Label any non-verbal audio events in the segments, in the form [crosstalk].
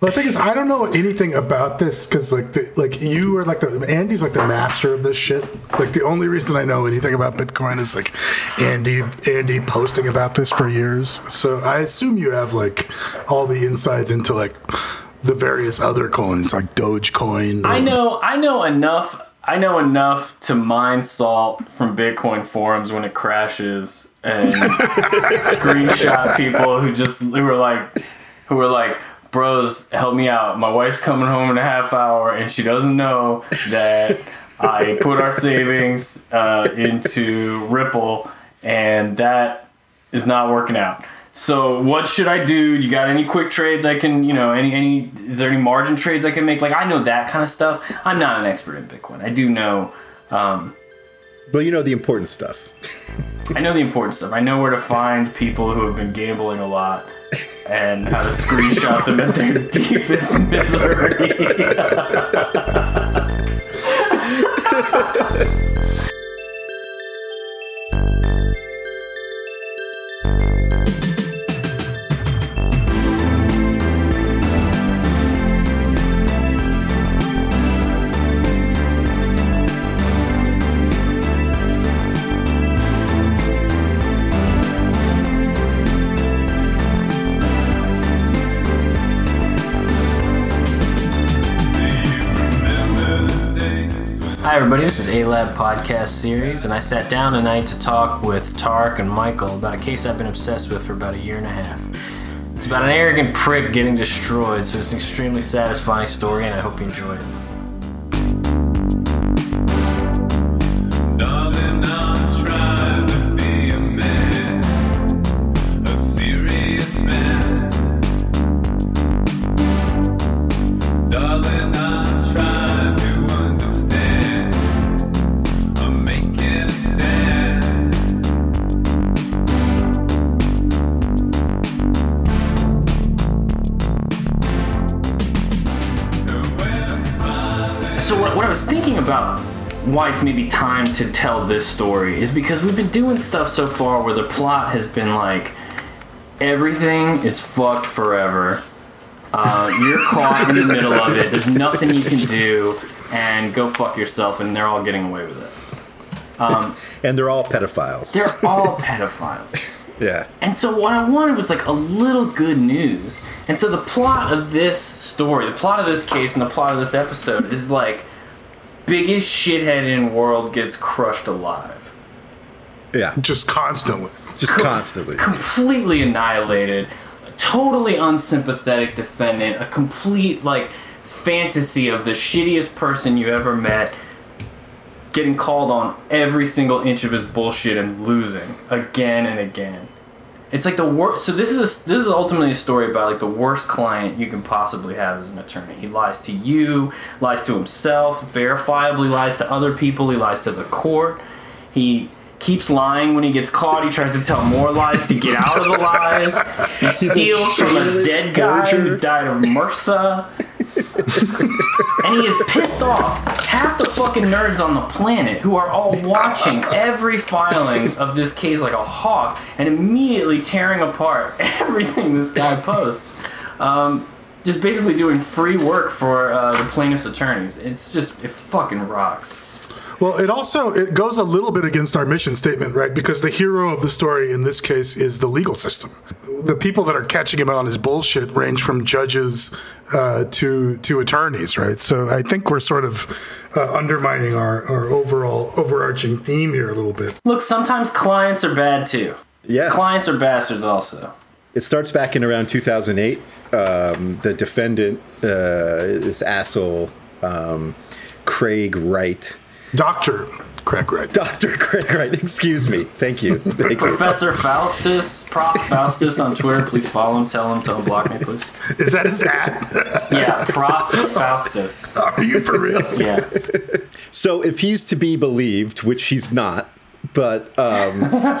Well, the thing is, I don't know anything about this because, like, the, like you are like the Andy's like the master of this shit. Like, the only reason I know anything about Bitcoin is like Andy Andy posting about this for years. So I assume you have like all the insights into like the various other coins, like Dogecoin. I know I know enough I know enough to mine salt from Bitcoin forums when it crashes and [laughs] screenshot people who just who were like who were like bros help me out. My wife's coming home in a half hour and she doesn't know that [laughs] i put our savings uh, into ripple and that is not working out. So what should i do? You got any quick trades i can you know any any is there any margin trades i can make? Like i know that kind of stuff. I'm not an expert in bitcoin. I do know um, But you know the important stuff. I know the important stuff. I know where to find people who have been gambling a lot and how to screenshot them at their deepest misery. [laughs] everybody. This is A Lab Podcast Series, and I sat down tonight to talk with Tark and Michael about a case I've been obsessed with for about a year and a half. It's about an arrogant prick getting destroyed, so it's an extremely satisfying story, and I hope you enjoy it. Why it's maybe time to tell this story is because we've been doing stuff so far where the plot has been like everything is fucked forever. Uh, you're caught in the middle of it. There's nothing you can do, and go fuck yourself. And they're all getting away with it. Um, And they're all pedophiles. they're [laughs] all pedophiles. yeah. And so what I wanted was like a little good news. And so the plot of this story, the plot of this case, and the plot of this episode is like biggest shithead in world gets crushed alive, Yeah. just constantly. Just constantly. completely annihilated, a totally unsympathetic defendant, a complete like fantasy of the shittiest person you ever met. Getting called on every single inch of his bullshit and losing again and again. It's like the worst. So this is a, this is ultimately a story about like the worst client you can possibly have as an attorney. He lies to you, lies to himself, verifiably lies to other people. He lies to the court. He keeps lying when he gets caught. He tries to tell more lies to get out of the lies. He [laughs] steals from a dead guy who died of MRSA. And he is pissed off half the fucking nerds on the planet who are all watching every filing of this case like a hawk and immediately tearing apart [laughs] everything this guy posts. Um, just basically doing free work for uh, the plaintiff's attorneys. It's just, it fucking rocks. Well, it also it goes a little bit against our mission statement, right? Because the hero of the story in this case is the legal system. The people that are catching him out on his bullshit range from judges uh, to to attorneys, right? So I think we're sort of uh, undermining our, our overall overarching theme here a little bit. Look, sometimes clients are bad too. Yeah. Clients are bastards also. It starts back in around 2008. Um, the defendant, uh, this asshole, um, Craig Wright. Doctor Craig Wright. Dr. Craig Wright, excuse me. Thank you. [laughs] Thank you. Professor Faustus, Prof. Faustus on Twitter. Please follow him. Tell him to unblock me, please. Is that his ad? [laughs] Yeah, Prof. Faustus. Are you for real? [laughs] Yeah. So if he's to be believed, which he's not, but um,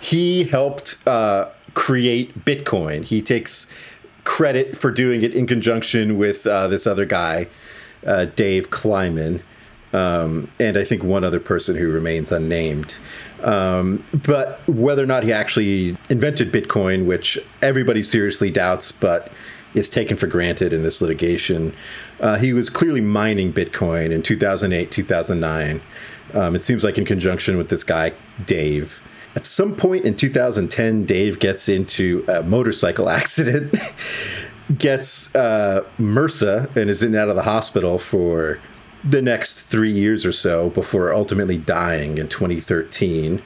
he helped uh, create Bitcoin. He takes credit for doing it in conjunction with uh, this other guy, uh, Dave Kleiman, um, and I think one other person who remains unnamed. Um, but whether or not he actually invented Bitcoin, which everybody seriously doubts, but is taken for granted in this litigation. Uh, he was clearly mining Bitcoin in 2008, 2009. Um, it seems like in conjunction with this guy, Dave. At some point in 2010, Dave gets into a motorcycle [laughs] accident, gets uh, MRSA, and is in and out of the hospital for the next three years or so before ultimately dying in 2013.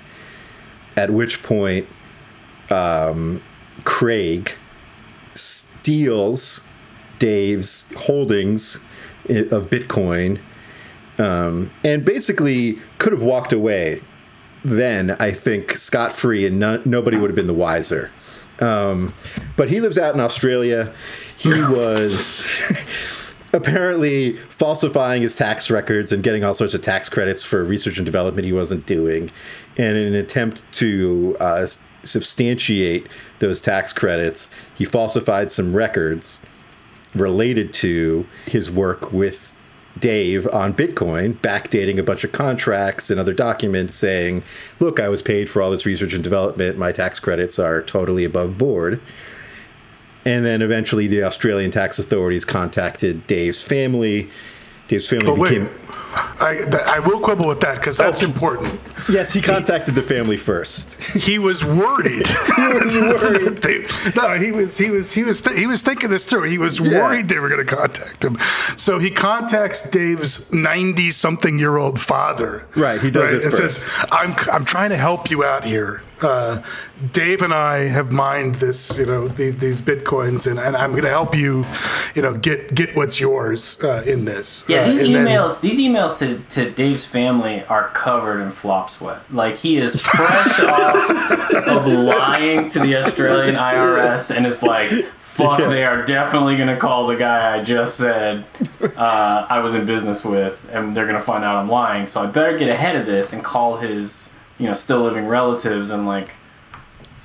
At which point, um, Craig steals Dave's holdings of Bitcoin um, and basically could have walked away then, I think, scot free and no, nobody would have been the wiser. Um, but he lives out in Australia. He [laughs] was apparently falsifying his tax records and getting all sorts of tax credits for research and development he wasn't doing. And in an attempt to uh, substantiate those tax credits, he falsified some records related to his work with Dave on Bitcoin, backdating a bunch of contracts and other documents saying, look, I was paid for all this research and development. My tax credits are totally above board. And then eventually the Australian tax authorities contacted Dave's family. Dave's family wait, became. I, th- I will quibble with that because that's Oh. important. Yes, he contacted the family first. He was worried. [laughs] he was worried. [laughs] no, he was he was he was th- he was thinking this through. He was Yeah. worried they were going to contact him. So he contacts Dave's ninety-something-year-old father. Right, he does it and first. says, "I'm I'm trying to help you out here. Uh, Dave and I have mined this, you know, the, these bitcoins, and, and I'm going to help you, you know, get get what's yours uh, in this. Yeah, Uh, these then- emails, these emails to, to Dave's family are covered in flop sweat. Like he is fresh [laughs] off of lying to the Australian IRS, and it's like, fuck, Yeah. they are definitely gonna call the guy I just said uh, I was in business with, and they're gonna find out I'm lying. So I better get ahead of this and call his, you know, still living relatives, and like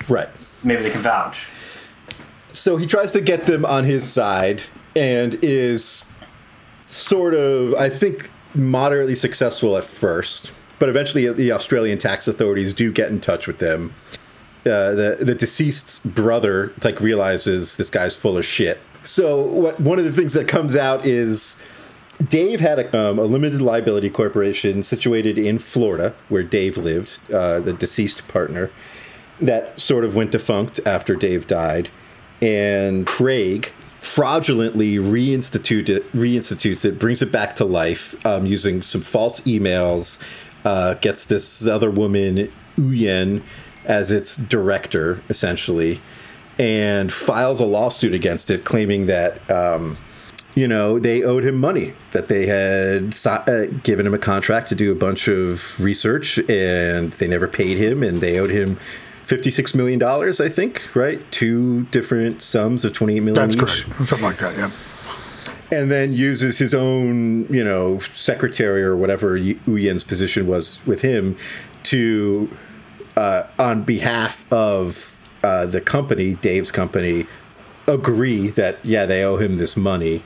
Right. maybe they can vouch. So he tries to get them on his side and is sort of, I think, moderately successful at first. But eventually, the Australian tax authorities do get in touch with them. Uh, the the deceased's brother like realizes this guy's full of shit. So what one of the things that comes out is Dave had a, um, a limited liability corporation situated in Florida, where Dave lived, uh, the deceased partner, that sort of went defunct after Dave died. And Craig fraudulently reinstitute it, reinstitutes it, brings it back to life um, using some false emails, uh, gets this other woman, Uyen, as its director, essentially, and files a lawsuit against it, claiming that. Um, you know, they owed him money, that they had uh, given him a contract to do a bunch of research and they never paid him and they owed him $56 million, I think, right? Two different sums of 28 million That's each correct. Something like that. Yeah. and then uses his own, you know, secretary or whatever Uyen's position was with him to, uh, on behalf of uh, the company, Dave's company, agree that yeah they owe him this money,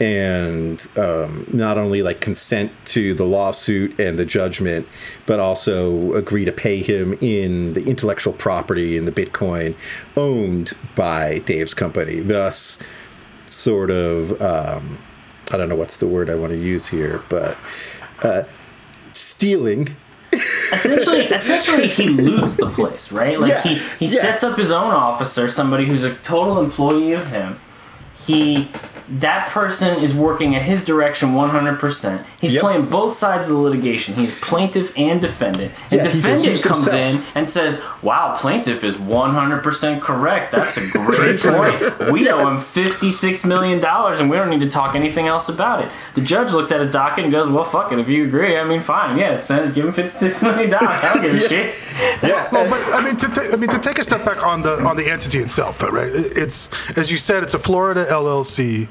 and um, not only like consent to the lawsuit and the judgment, but also agree to pay him in the intellectual property in the Bitcoin owned by Dave's company. Thus, sort of um, I don't know what's the word I want to use here, but uh, stealing. essentially, [laughs] essentially, he loots the place, right? Like Yeah, he he yeah. sets up his own officer, somebody who's a total employee of him. He that person is working at his direction 100%. He's Yep. playing both sides of the litigation. He's plaintiff and defendant. And Yeah, defendant comes himself. in and says, "Wow, plaintiff is 100% correct. That's a [laughs] great point. We owe him 56 million dollars and we don't need to talk anything else about it." The judge looks at his docket and goes, "Well, fuck it. If you agree, I mean, fine. Yeah, send give him 56 million dollars. I don't give a [laughs] shit." Yeah, Well, but I mean, to ta- I mean, to take a step back on the on the entity itself, though, right? It's as you said, it's a Florida LLC.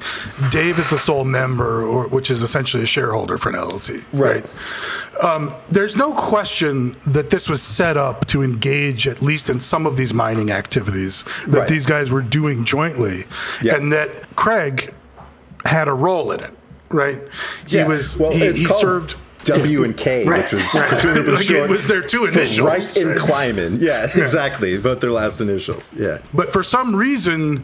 Dave is the sole member, or which is essentially a shareholder for an LLC, Right. Um, there's no question that this was set up to engage at least in some of these mining activities that Right. these guys were doing jointly, Yeah. and that Craig had a role in it, right? He Yeah, was well, he, he called served. W and K, Right, which was right. presumably [laughs] Like, it was their two initials, right? Kleiman. Yeah, exactly. Both their last initials. Yeah. But for some reason,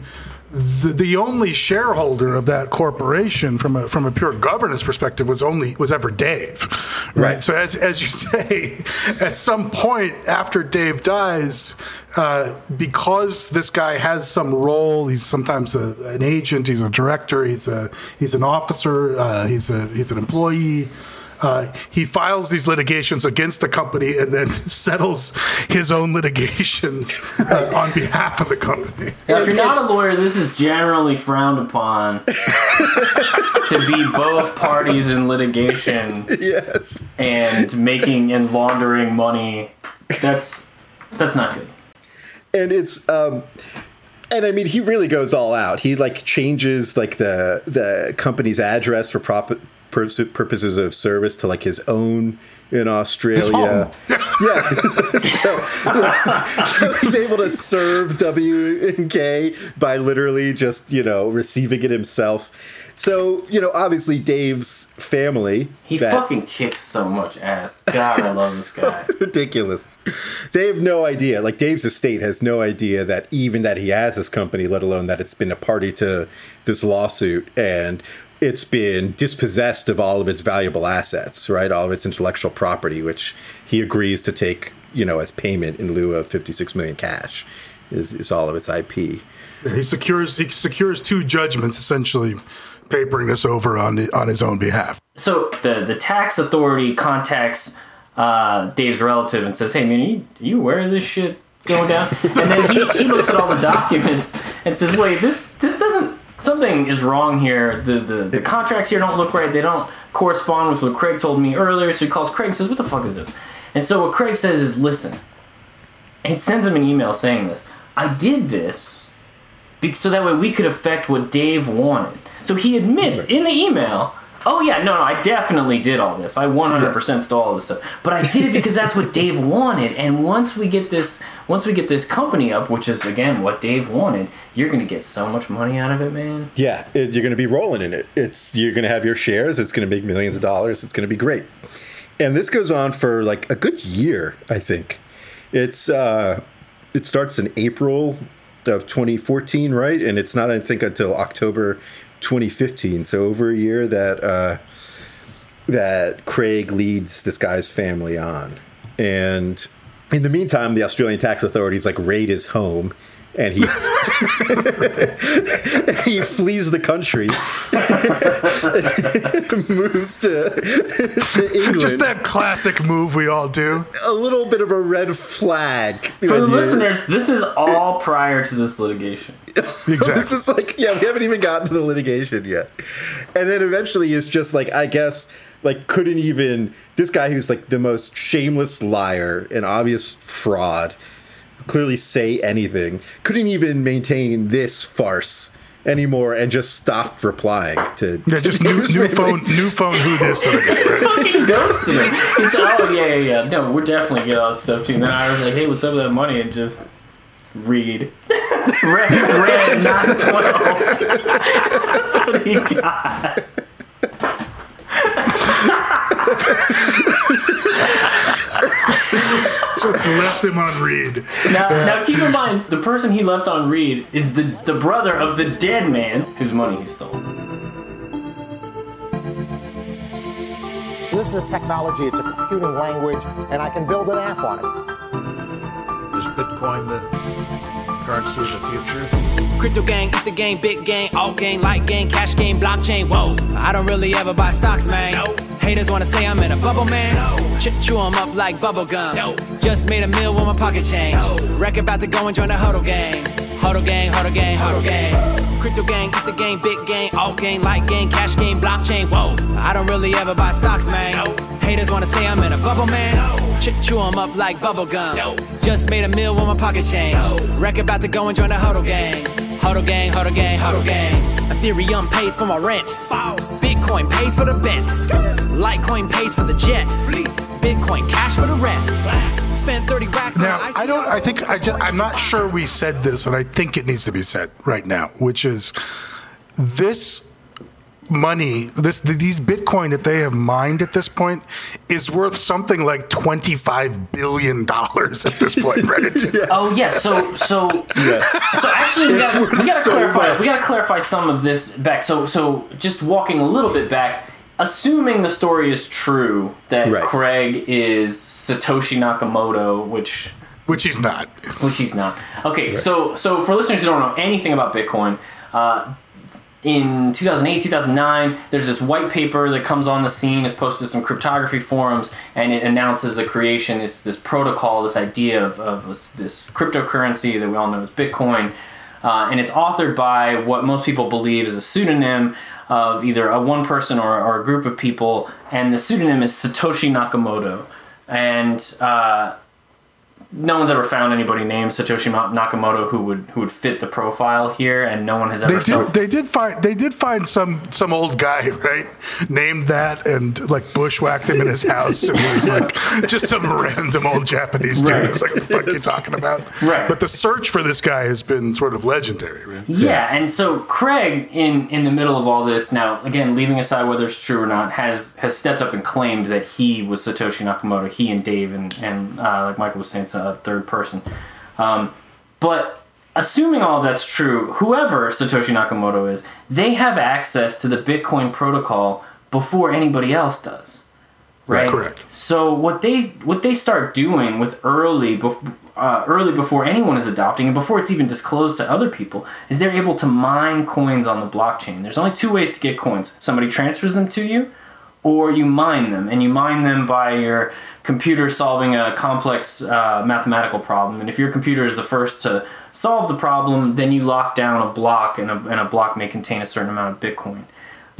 the, the only shareholder of that corporation from a from a pure governance perspective was only was ever Dave, right? Right. So as as you say, at some point after Dave dies, uh, because this guy has some role, he's sometimes a, an agent, he's a director, he's a he's an officer, uh, he's a he's an employee. Uh, he files these litigations against the company and then [laughs] settles his own litigations uh, on behalf of the company. If you're not a lawyer, this is generally frowned upon [laughs] to be both parties in litigation yes. and making and laundering money. That's that's not good. and it's um and I mean he really goes all out. He like changes like the the company's address for prop- pur- purposes of service to like his own in Australia. [laughs] yeah. [laughs] so, so, so he's able to serve W and K by literally just, you know, receiving it himself. So, you know, obviously Dave's family He that- fucking kicks so much ass. God, I love this [laughs] guy. ridiculous. They have no idea. Like Dave's estate has no idea that even that he has this company, let alone that it's been a party to this lawsuit and it's been dispossessed of all of its valuable assets, right? All of its intellectual property, which he agrees to take, you know, as payment in lieu of 56 million cash, is, is all of its IP. He secures he secures two judgments, essentially papering this over on the, on his own behalf. So the the tax authority contacts uh, Dave's relative and says, "Hey man, are you, are you aware of this shit going down?" And then he, he looks at all the documents and says, "Wait, this this doesn't something is wrong here. The, the the contracts here don't look right. They don't correspond with what Craig told me earlier." So he calls Craig and says, "What the fuck is this?" And so what Craig says is, "Listen." And he sends him an email saying this. I did this be- so that way we could affect what Dave wanted. So he admits in the email, oh yeah, no, no, I definitely did all this. I 100% stole all this stuff. But I did it because that's what Dave [laughs] wanted. And once we get this, once we get this company up, which is again what Dave wanted, you're gonna get so much money out of it, man. Yeah, it, you're going to be rolling in it. It's you're going to have your shares. It's going to make millions of dollars. It's going to be great. And this goes on for like a good year, I think. It's uh, it starts in April of 2014, right? And it's not, I think, until October 2015. So over a year that uh, that Craig leads this guy's family on. And in the meantime, the Australian tax authorities like raid his home and he [laughs] he flees the country, [laughs] moves to, to England. Just that classic move we all do. a little bit of a red flag. For the listeners, this is all prior to this litigation. [laughs] Exactly. This is like, yeah, we haven't even gotten to the litigation yet. And then eventually it's just like, I guess, like, couldn't even, this guy who's like the most shameless liar and obvious fraud, clearly say anything, couldn't even maintain this farce anymore and just stopped replying to. Yeah, to just new, new phone, new phone. Who this? sort of guy, right? [laughs] fucking ghosted him. He said, "Oh yeah, yeah, yeah. No, we're definitely getting all that stuff too." And then I was like, "Hey, what's up with that money?" And just read, red, red, [laughs] not twelve. That's what he got. [laughs] [laughs] Just left him on read. Now, uh, now keep in mind, the person he left on read is the the brother of the dead man whose money he stole. This is a technology, it's a computing language, and I can build an app on it. Is Bitcoin the currency of the future? Crypto gang, it's the game, big game, all game, light game, cash game, blockchain. Whoa, I don't really ever buy stocks, man. No. Haters wanna say I'm in a bubble, man. Ch- chew 'em up like bubble gum. No. Just made a meal with my pocket change. No. Wreck about to go and join the huddle gang. Huddle gang, huddle gang, huddle gang. Crypto gang, it's the game, big game, all game, light game, cash game, blockchain. Whoa, I don't really ever buy stocks, man. Haters wanna say I'm in a bubble, man. Ch- chew 'em up like bubble gum. Just made a meal with my pocket change. Wreck about to go and join the huddle gang. Huddle gang, huddle gang, huddle gang. Ethereum pays for my rent. Bitcoin pays for the vent. Litecoin pays for the jet. Bitcoin cash for the rest. Spent 30 racks Now, I don't. I think I just. I'm not sure we said this, and I think it needs to be said right now, which is this money, this these Bitcoin that they have mined at this point, is worth something like twenty five billion dollars at this point, right? [laughs] It's- Oh yeah, so so Yes. so actually we gotta, we gotta so clarify much. we gotta clarify some of this back. So so just walking a little bit back, assuming the story is true that Right. Craig is Satoshi Nakamoto, which which he's not. which he's not. Okay, so so for listeners who don't know anything about Bitcoin, uh, in 2008, 2009, there's this white paper that comes on the scene. It's posted to some cryptography forums, and it announces the creation this this protocol, this idea of, of this, this cryptocurrency that we all know as Bitcoin. Uh, and it's authored by what most people believe is a pseudonym of either a one person or, or a group of people, and the pseudonym is Satoshi Nakamoto. And uh, no one's ever found anybody named Satoshi Nakamoto who would who would fit the profile here, and no one has They ever. self- They did find. They did find some some old guy, [laughs] right? Named that and like bushwhacked him in his house, and was like [laughs] just some random old Japanese dude. Right. It's like, what the fuck are you [laughs] talking about? Right. But the search for this guy has been sort of legendary, right? Yeah, and so Craig, in in the middle of all this, now again leaving aside whether it's true or not, has has stepped up and claimed that he was Satoshi Nakamoto. He and Dave and and uh, like Michael was saying, it's a third person. Um, but assuming all that's true, whoever Satoshi Nakamoto is, they have access to the Bitcoin protocol before anybody else does. Right. Correct. So what they what they start doing with early bef- uh, early before anyone is adopting and before it's even disclosed to other people is they're able to mine coins on the blockchain. There's only two ways to get coins. Somebody transfers them to you, or you mine them, and you mine them by your computer solving a complex uh, mathematical problem. And if your computer is the first to solve the problem, then you lock down a block, and a, and a block may contain a certain amount of Bitcoin.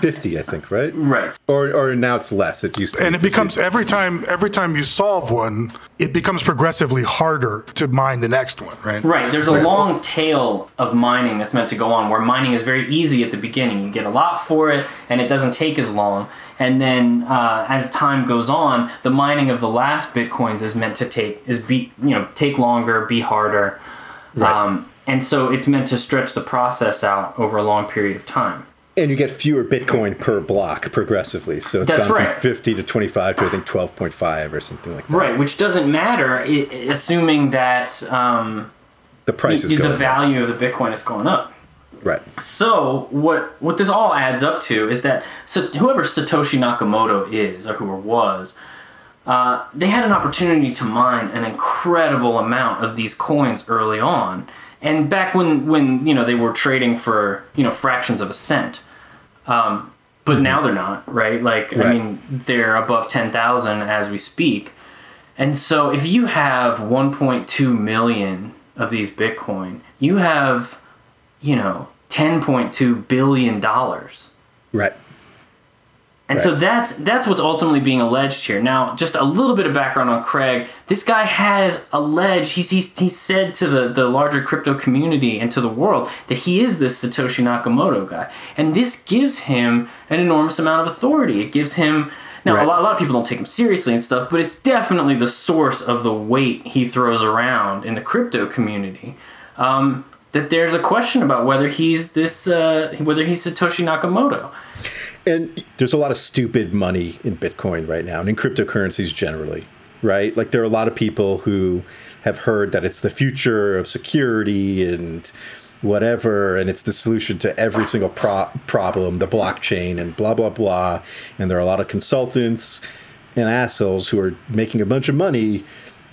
50, I think, right? Right. Or or now it's less. It used to And be it 50. becomes every time every time you solve one, it becomes progressively harder to mine the next one, right? Right. There's a long tail of mining that's meant to go on where mining is very easy at the beginning. You get a lot for it and it doesn't take as long. And then uh, as time goes on, the mining of the last bitcoins is meant to take is be you know take longer, be harder. Um, and so it's meant to stretch the process out over a long period of time. And you get fewer Bitcoin per block progressively. So it's That's gone right. from 50 to 25 to I think 12.5 or something like that. Right, which doesn't matter, assuming that um, The price is the going up. value of the Bitcoin is going up. Right. So what what this all adds up to is that so whoever Satoshi Nakamoto is or who was, uh, they had an opportunity to mine an incredible amount of these coins early on, and back when when you know they were trading for you know fractions of a cent. Um, but now they're not right. Like I mean, they're above ten thousand as we speak. And so if you have 1.2 million of these Bitcoin, you have, you know, 10.2 billion dollars. Right. And so that's that's what's ultimately being alleged here. Now, just a little bit of background on Craig. This guy has alleged he's he's, he's said to the, the larger crypto community and to the world that he is this Satoshi Nakamoto guy. And this gives him an enormous amount of authority. It gives him now Right. a, lot, a lot of people don't take him seriously and stuff, but it's definitely the source of the weight he throws around in the crypto community. Um, that there's a question about whether he's this uh, whether he's Satoshi Nakamoto. And there's a lot of stupid money in Bitcoin right now and in cryptocurrencies generally, right? Like there are a lot of people who have heard that it's the future of security and whatever, and it's the solution to every single pro- problem, the blockchain and blah, blah, blah. And there are a lot of consultants and assholes who are making a bunch of money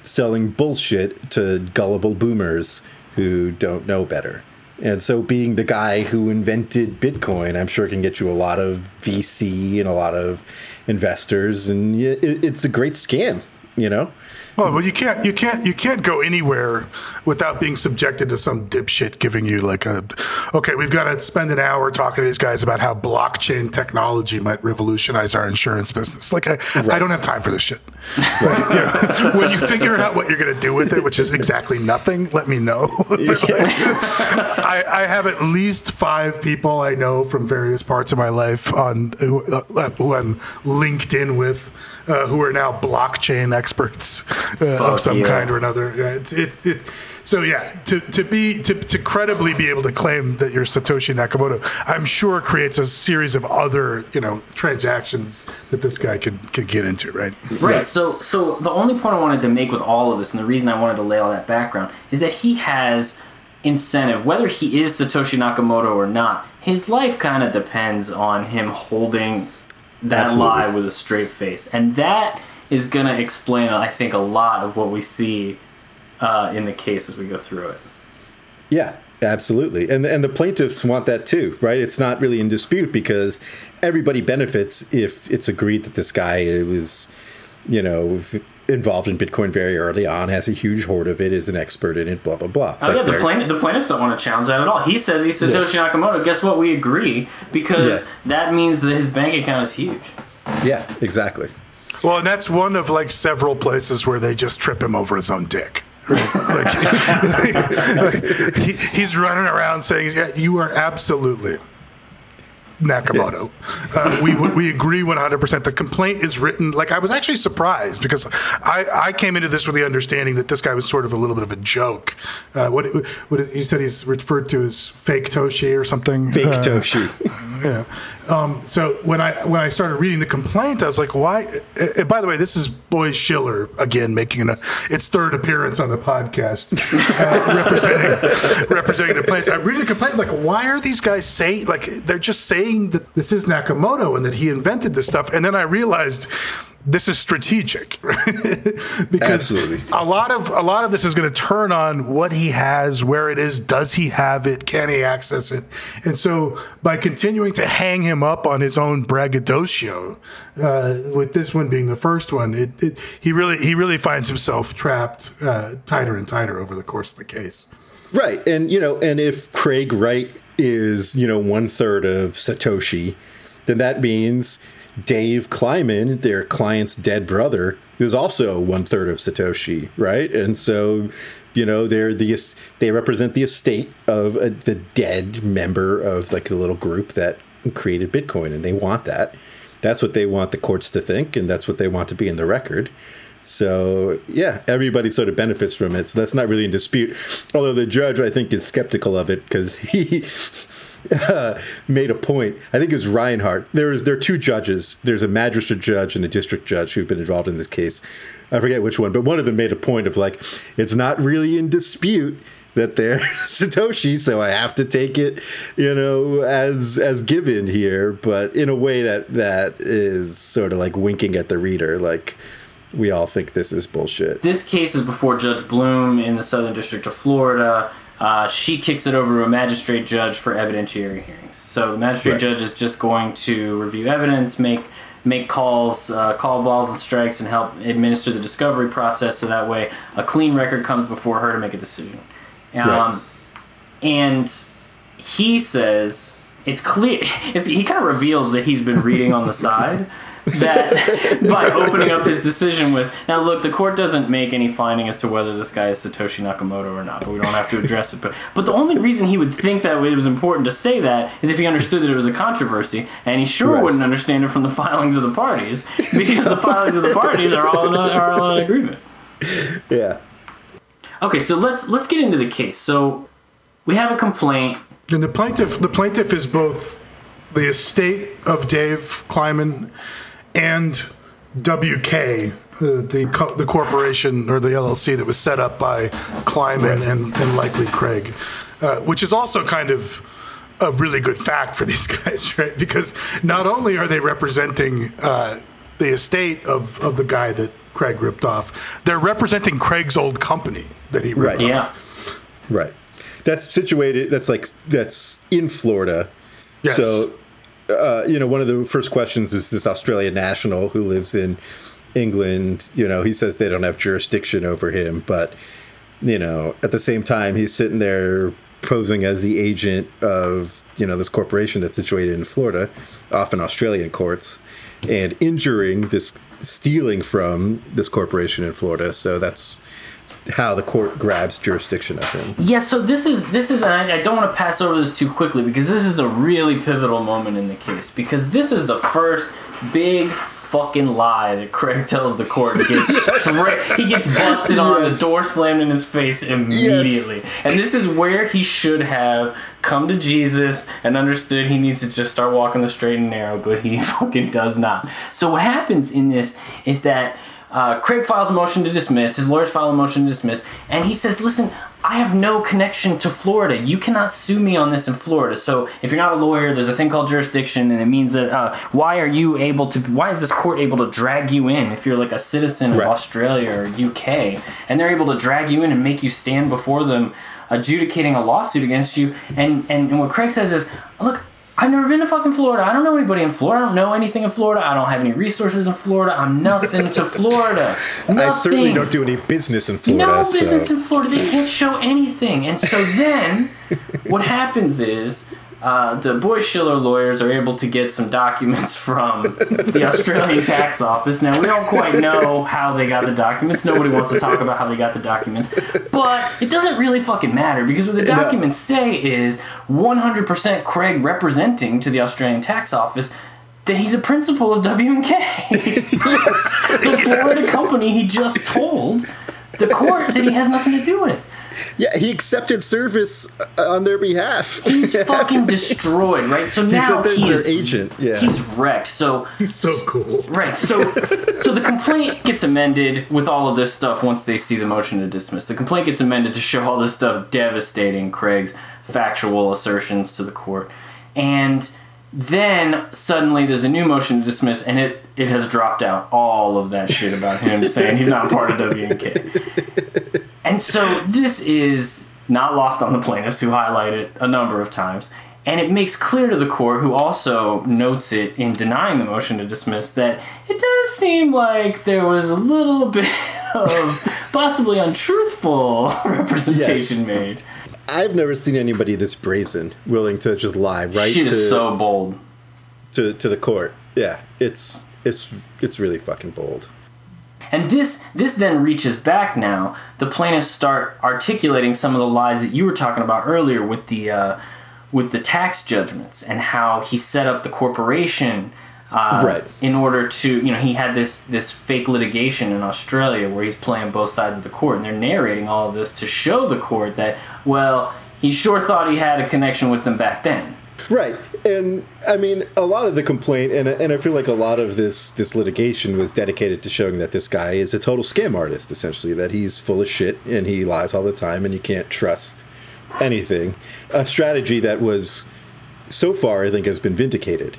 selling bullshit to gullible boomers who don't know better. And so, being the guy who invented Bitcoin, I'm sure can get you a lot of VC and a lot of investors, and it's a great scam, you know. Well, well, you can't, you can't, you can't go anywhere without being subjected to some dipshit giving you like a, okay, we've got to spend an hour talking to these guys about how blockchain technology might revolutionize our insurance business. Like, I, I don't have time for this shit. Like, you know, [laughs] when you figure out what you're going to do with it, which is exactly nothing, let me know. [laughs] I, I have at least five people I know from various parts of my life on who, uh, who I'm linked in with, uh, who are now blockchain experts. uh, of some yeah. kind or another. Yeah, it's it, it. So yeah, to, to be to, to credibly be able to claim that you're Satoshi Nakamoto, I'm sure creates a series of other you know transactions that this guy could could get into, right? Right. So, so the only point I wanted to make with all of this, and the reason I wanted to lay all that background, is that he has incentive, whether he is Satoshi Nakamoto or not. His life kind of depends on him holding that Absolutely. lie with a straight face, and that is going to explain, I think, a lot of what we see uh, in the case as we go through it. Yeah, absolutely. And and the plaintiffs want that too, right? It's not really in dispute because everybody benefits if it's agreed that this guy was, you know, involved in Bitcoin very early on, has a huge hoard of it, is an expert in it, blah blah blah. Oh Like yeah, the, they're- plaintiff, the plaintiffs don't want to challenge that at all. He says he's Satoshi Nakamoto. Guess what? We agree because Yeah. that means that his bank account is huge. Yeah, exactly. Well, and that's one of like several places where they just trip him over his own dick. Right? like, [laughs] he, he's running around saying, "Yeah, you are absolutely Nakamoto." Uh, we we agree 100%. The complaint is written like I was actually surprised because I, I came into this with the understanding that this guy was sort of a little bit of a joke. Uh, what what you said he's referred to as Faketoshi or something. Fake Uh, Toshi. yeah. Um, so when I when I started reading the complaint, I was like, "Why?" Uh, by the way, this is Boies Schiller again making a, its third appearance on the podcast, uh, [laughs] representing representing the place. I read the complaint, like, why are these guys saying like they're just saying that this is Nakamoto and that he invented this stuff? And then I realized this is strategic [laughs] because Absolutely. a lot of a lot of this is going to turn on what he has, where it is, does he have it, can he access it, and so by continuing to hang him up on his own braggadocio, uh, with this one being the first one, it, it he really he really finds himself trapped uh, tighter and tighter over the course of the case. Right. And, you know, and if Craig Wright is, you know, one third of Satoshi, then that means Dave Kleiman, their client's dead brother, is also one third of Satoshi, right? And so, you know, they're the they represent the estate of a, the dead member of like a little group that created Bitcoin, and they want that. That's what they want the courts to think, and that's what they want to be in the record. So yeah, everybody sort of benefits from it. So that's not really in dispute. Although the judge, I think, is skeptical of it because [laughs] he [laughs] made a point. I think it was Reinhart. There is there are two judges. There's a magistrate judge and a district judge who've been involved in this case. I forget which one, but one of them made a point of like, it's not really in dispute that they're [laughs] Satoshi, so I have to take it, you know, as as given here, but in a way that that is sort of like winking at the reader, like we all think this is bullshit. This case is before Judge Bloom in the Southern District of Florida. Uh, she kicks it over to a magistrate judge for evidentiary hearings. So the magistrate Right. judge is just going to review evidence, make make calls, uh, call balls and strikes, and help administer the discovery process. So that way, a clean record comes before her to make a decision. Um, And he says it's clear. [laughs] It's, he kind of reveals that he's been reading on the [laughs] side. That by opening up his decision with now look the court doesn't make any finding as to whether this guy is satoshi nakamoto or not but we don't have to address it but but the only reason he would think that it was important to say that is if he understood that it was a controversy and he sure Right. wouldn't understand it from the filings of the parties because the filings of the parties are all in, a, are all in agreement Yeah. okay so let's let's get into the case so we have a complaint And the plaintiff, the plaintiff is both the estate of Dave Kleiman and WK, uh, the co- the corporation or the LLC that was set up by Kleiman and, and likely Craig, uh, which is also kind of a really good fact for [laughs] these guys, right? Because not only are they representing uh, the estate of, of the guy that Craig ripped off, they're representing Craig's old company that he ripped Right. off. yeah Right. That's situated. That's like that's in Florida. Yes. So, uh, you know, one of the first questions is this Australian national who lives in England. You know, he says they don't have jurisdiction over him, but you know, at the same time, he's sitting there posing as the agent of you know this corporation that's situated in Florida, often Australian courts, and injuring this, stealing from this corporation in Florida. So that's how the court grabs jurisdiction of him. Yeah, so this is this is and I, I don't want to pass over this too quickly because this is a really pivotal moment in the case because this is the first big fucking lie that Craig tells the court gets [laughs] straight. He gets busted on the door slammed in his face immediately. And this is where he should have come to Jesus and understood he needs to just start walking the straight and narrow, but he [laughs] fucking does not. So what happens in this is that uh, Craig files a motion to dismiss. His lawyers file a motion to dismiss, and he says, "Listen, I have no connection to Florida. You cannot sue me on this in Florida. So if you're not a lawyer, there's a thing called jurisdiction, and it means that uh, why are you able to? Why is this court able to drag you in if you're like a citizen of Right. Australia or UK, and they're able to drag you in and make you stand before them, adjudicating a lawsuit against you? And and, and what Craig says is, look." I've never been to fucking Florida. I don't know anybody in Florida. I don't know anything in Florida. I don't have any resources in Florida. I'm nothing to [laughs] Florida. Nothing. I certainly don't do any business in Florida. No business so. in Florida. They can't show anything. And so then, what happens is uh, the Boies Schiller lawyers are able to get some documents from the Australian [laughs] tax office. Now, we don't quite know how they got the documents. Nobody wants to talk about how they got the documents. But it doesn't really fucking matter because what the documents say is 100% Craig representing to the Australian tax office that he's a principal of W&K. [laughs] the Florida company he just told the court that he has nothing to do with. Yeah, he accepted service uh, on their behalf. He's [laughs] fucking destroyed, right? So He now said they're he their is, agent. Yeah. he's wrecked. So He's so cool. right, so so the complaint gets amended with all of this stuff once they see the motion to dismiss. The complaint gets amended to show all this stuff devastating Craig's factual assertions to the court. And then suddenly there's a new motion to dismiss and it it has dropped out all of that shit about him saying he's not part of W&K. [laughs] And so this is not lost on the plaintiffs who highlight it a number of times. And it makes clear to the court, who also notes it in denying the motion to dismiss, that it does seem like there was a little [laughs] bit of possibly untruthful [laughs] representation Yes. made. I've never seen anybody this brazen, willing to just lie right She to, is so bold. to to the court. Yeah, it's it's it's really fucking bold. And this this then reaches back now. The plaintiffs start articulating some of the lies that you were talking about earlier with the uh, with the tax judgments and how he set up the corporation uh, Right. in order to you know he had this this fake litigation in Australia where he's playing both sides of the court and they're narrating all of this to show the court that well he sure thought he had a connection with them back then. Right, and I mean a lot of the complaint, and and I feel like a lot of this this litigation was dedicated to showing that this guy is a total scam artist, essentially. That he's full of shit and he lies all the time, and you can't trust anything. A strategy that was so far, I think, has been vindicated.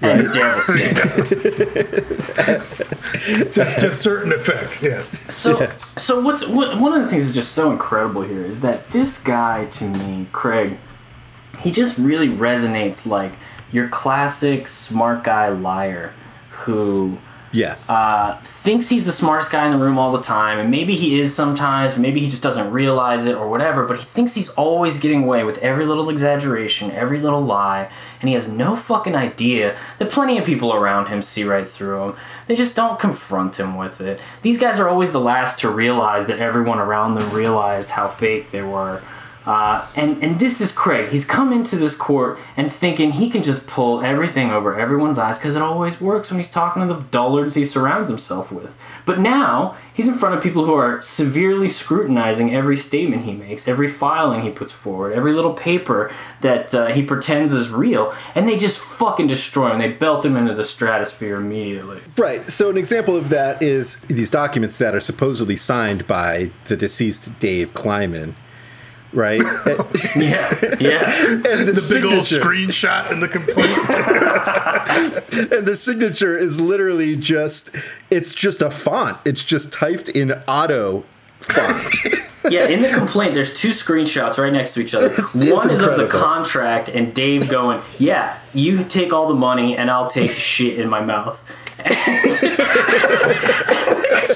And devastating. [laughs] to, to a certain effect, yes. So, Yes. so what's what, one of the things that's just so incredible here is that this guy to me, Craig, he just really resonates like your classic smart guy liar who Yeah, uh, thinks he's the smartest guy in the room all the time, and maybe he is sometimes, maybe he just doesn't realize it or whatever, but he thinks he's always getting away with every little exaggeration, every little lie, and he has no fucking idea that plenty of people around him see right through him. They just don't confront him with it. These guys are always the last to realize that everyone around them realized how fake they were. Uh, and and this is Craig. He's come into this court and thinking he can just pull everything over everyone's eyes because it always works when he's talking to the dullards he surrounds himself with. But now he's in front of people who are severely scrutinizing every statement he makes, every filing he puts forward, every little paper that uh, he pretends is real, and they just fucking destroy him. They belt him into the stratosphere immediately. right. So an example of that is these documents that are supposedly signed by the deceased Dave Kleiman. Right, [laughs] Yeah, yeah. [laughs] and the, The big old screenshot and the complaint. [laughs] and the signature is literally just it's just a font it's just typed in auto font Yeah, in the complaint, there's two screenshots right next to each other. It's- One it's is of the contract and Dave going, "Yeah, you take all the money and I'll take shit in my mouth."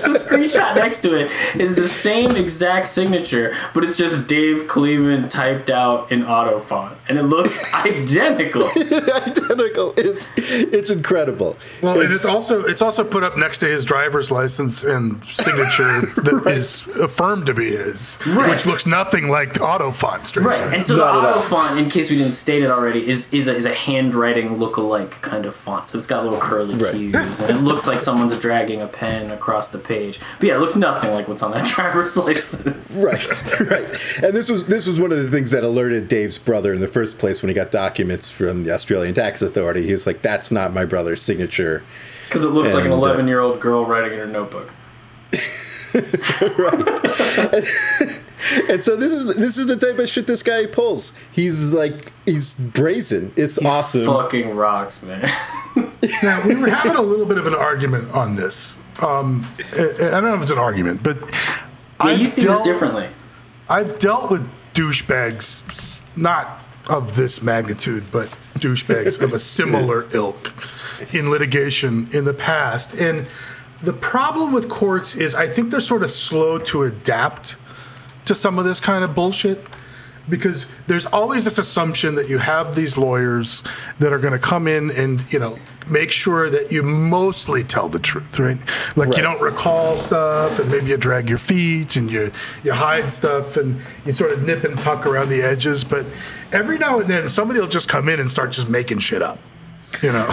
The screenshot next to it is the same exact signature, but it's just Dave Cleveland typed out in auto font, and it looks [laughs] identical. identical it's it's incredible. Well, and it's also it's also put up next to his driver's license and signature [laughs] that is affirmed to be his, Right. which looks nothing like auto font. strangely. Right, and so Not at auto font, in case we didn't state it already, is is a, is a handwriting look-alike kind of font. So it's got little curly Right. cues, and it looks like someone's dragging a pen across the page. But yeah, it looks nothing like what's on that [laughs] driver's license. Right, [laughs] right. And this was this was one of the things that alerted Dave's brother in the first place when he got documents from the Australian Tax Authority. He was like, "That's not my brother's signature." Because it looks like an uh, 11-year-old girl writing in her notebook. [laughs] Right. and so this is this is the type of shit this guy pulls. He's like he's brazen. It's awesome. Fucking rocks, man. Now we were having a little bit of an argument on this. Um, I I don't know if it's an argument, but Yeah, you I've see this dealt- differently. I've dealt with douchebags, not of this magnitude, but douchebags of a similar [laughs] ilk in litigation in the past. And the problem with courts is I think they're sort of slow to adapt to some of this kind of bullshit because there's always this assumption that you have these lawyers that are going to come in and you know make sure that you mostly tell the truth right like Right. you don't recall stuff and maybe you drag your feet and you you hide stuff and you sort of nip and tuck around the edges but every now and then somebody will just come in and start just making shit up you know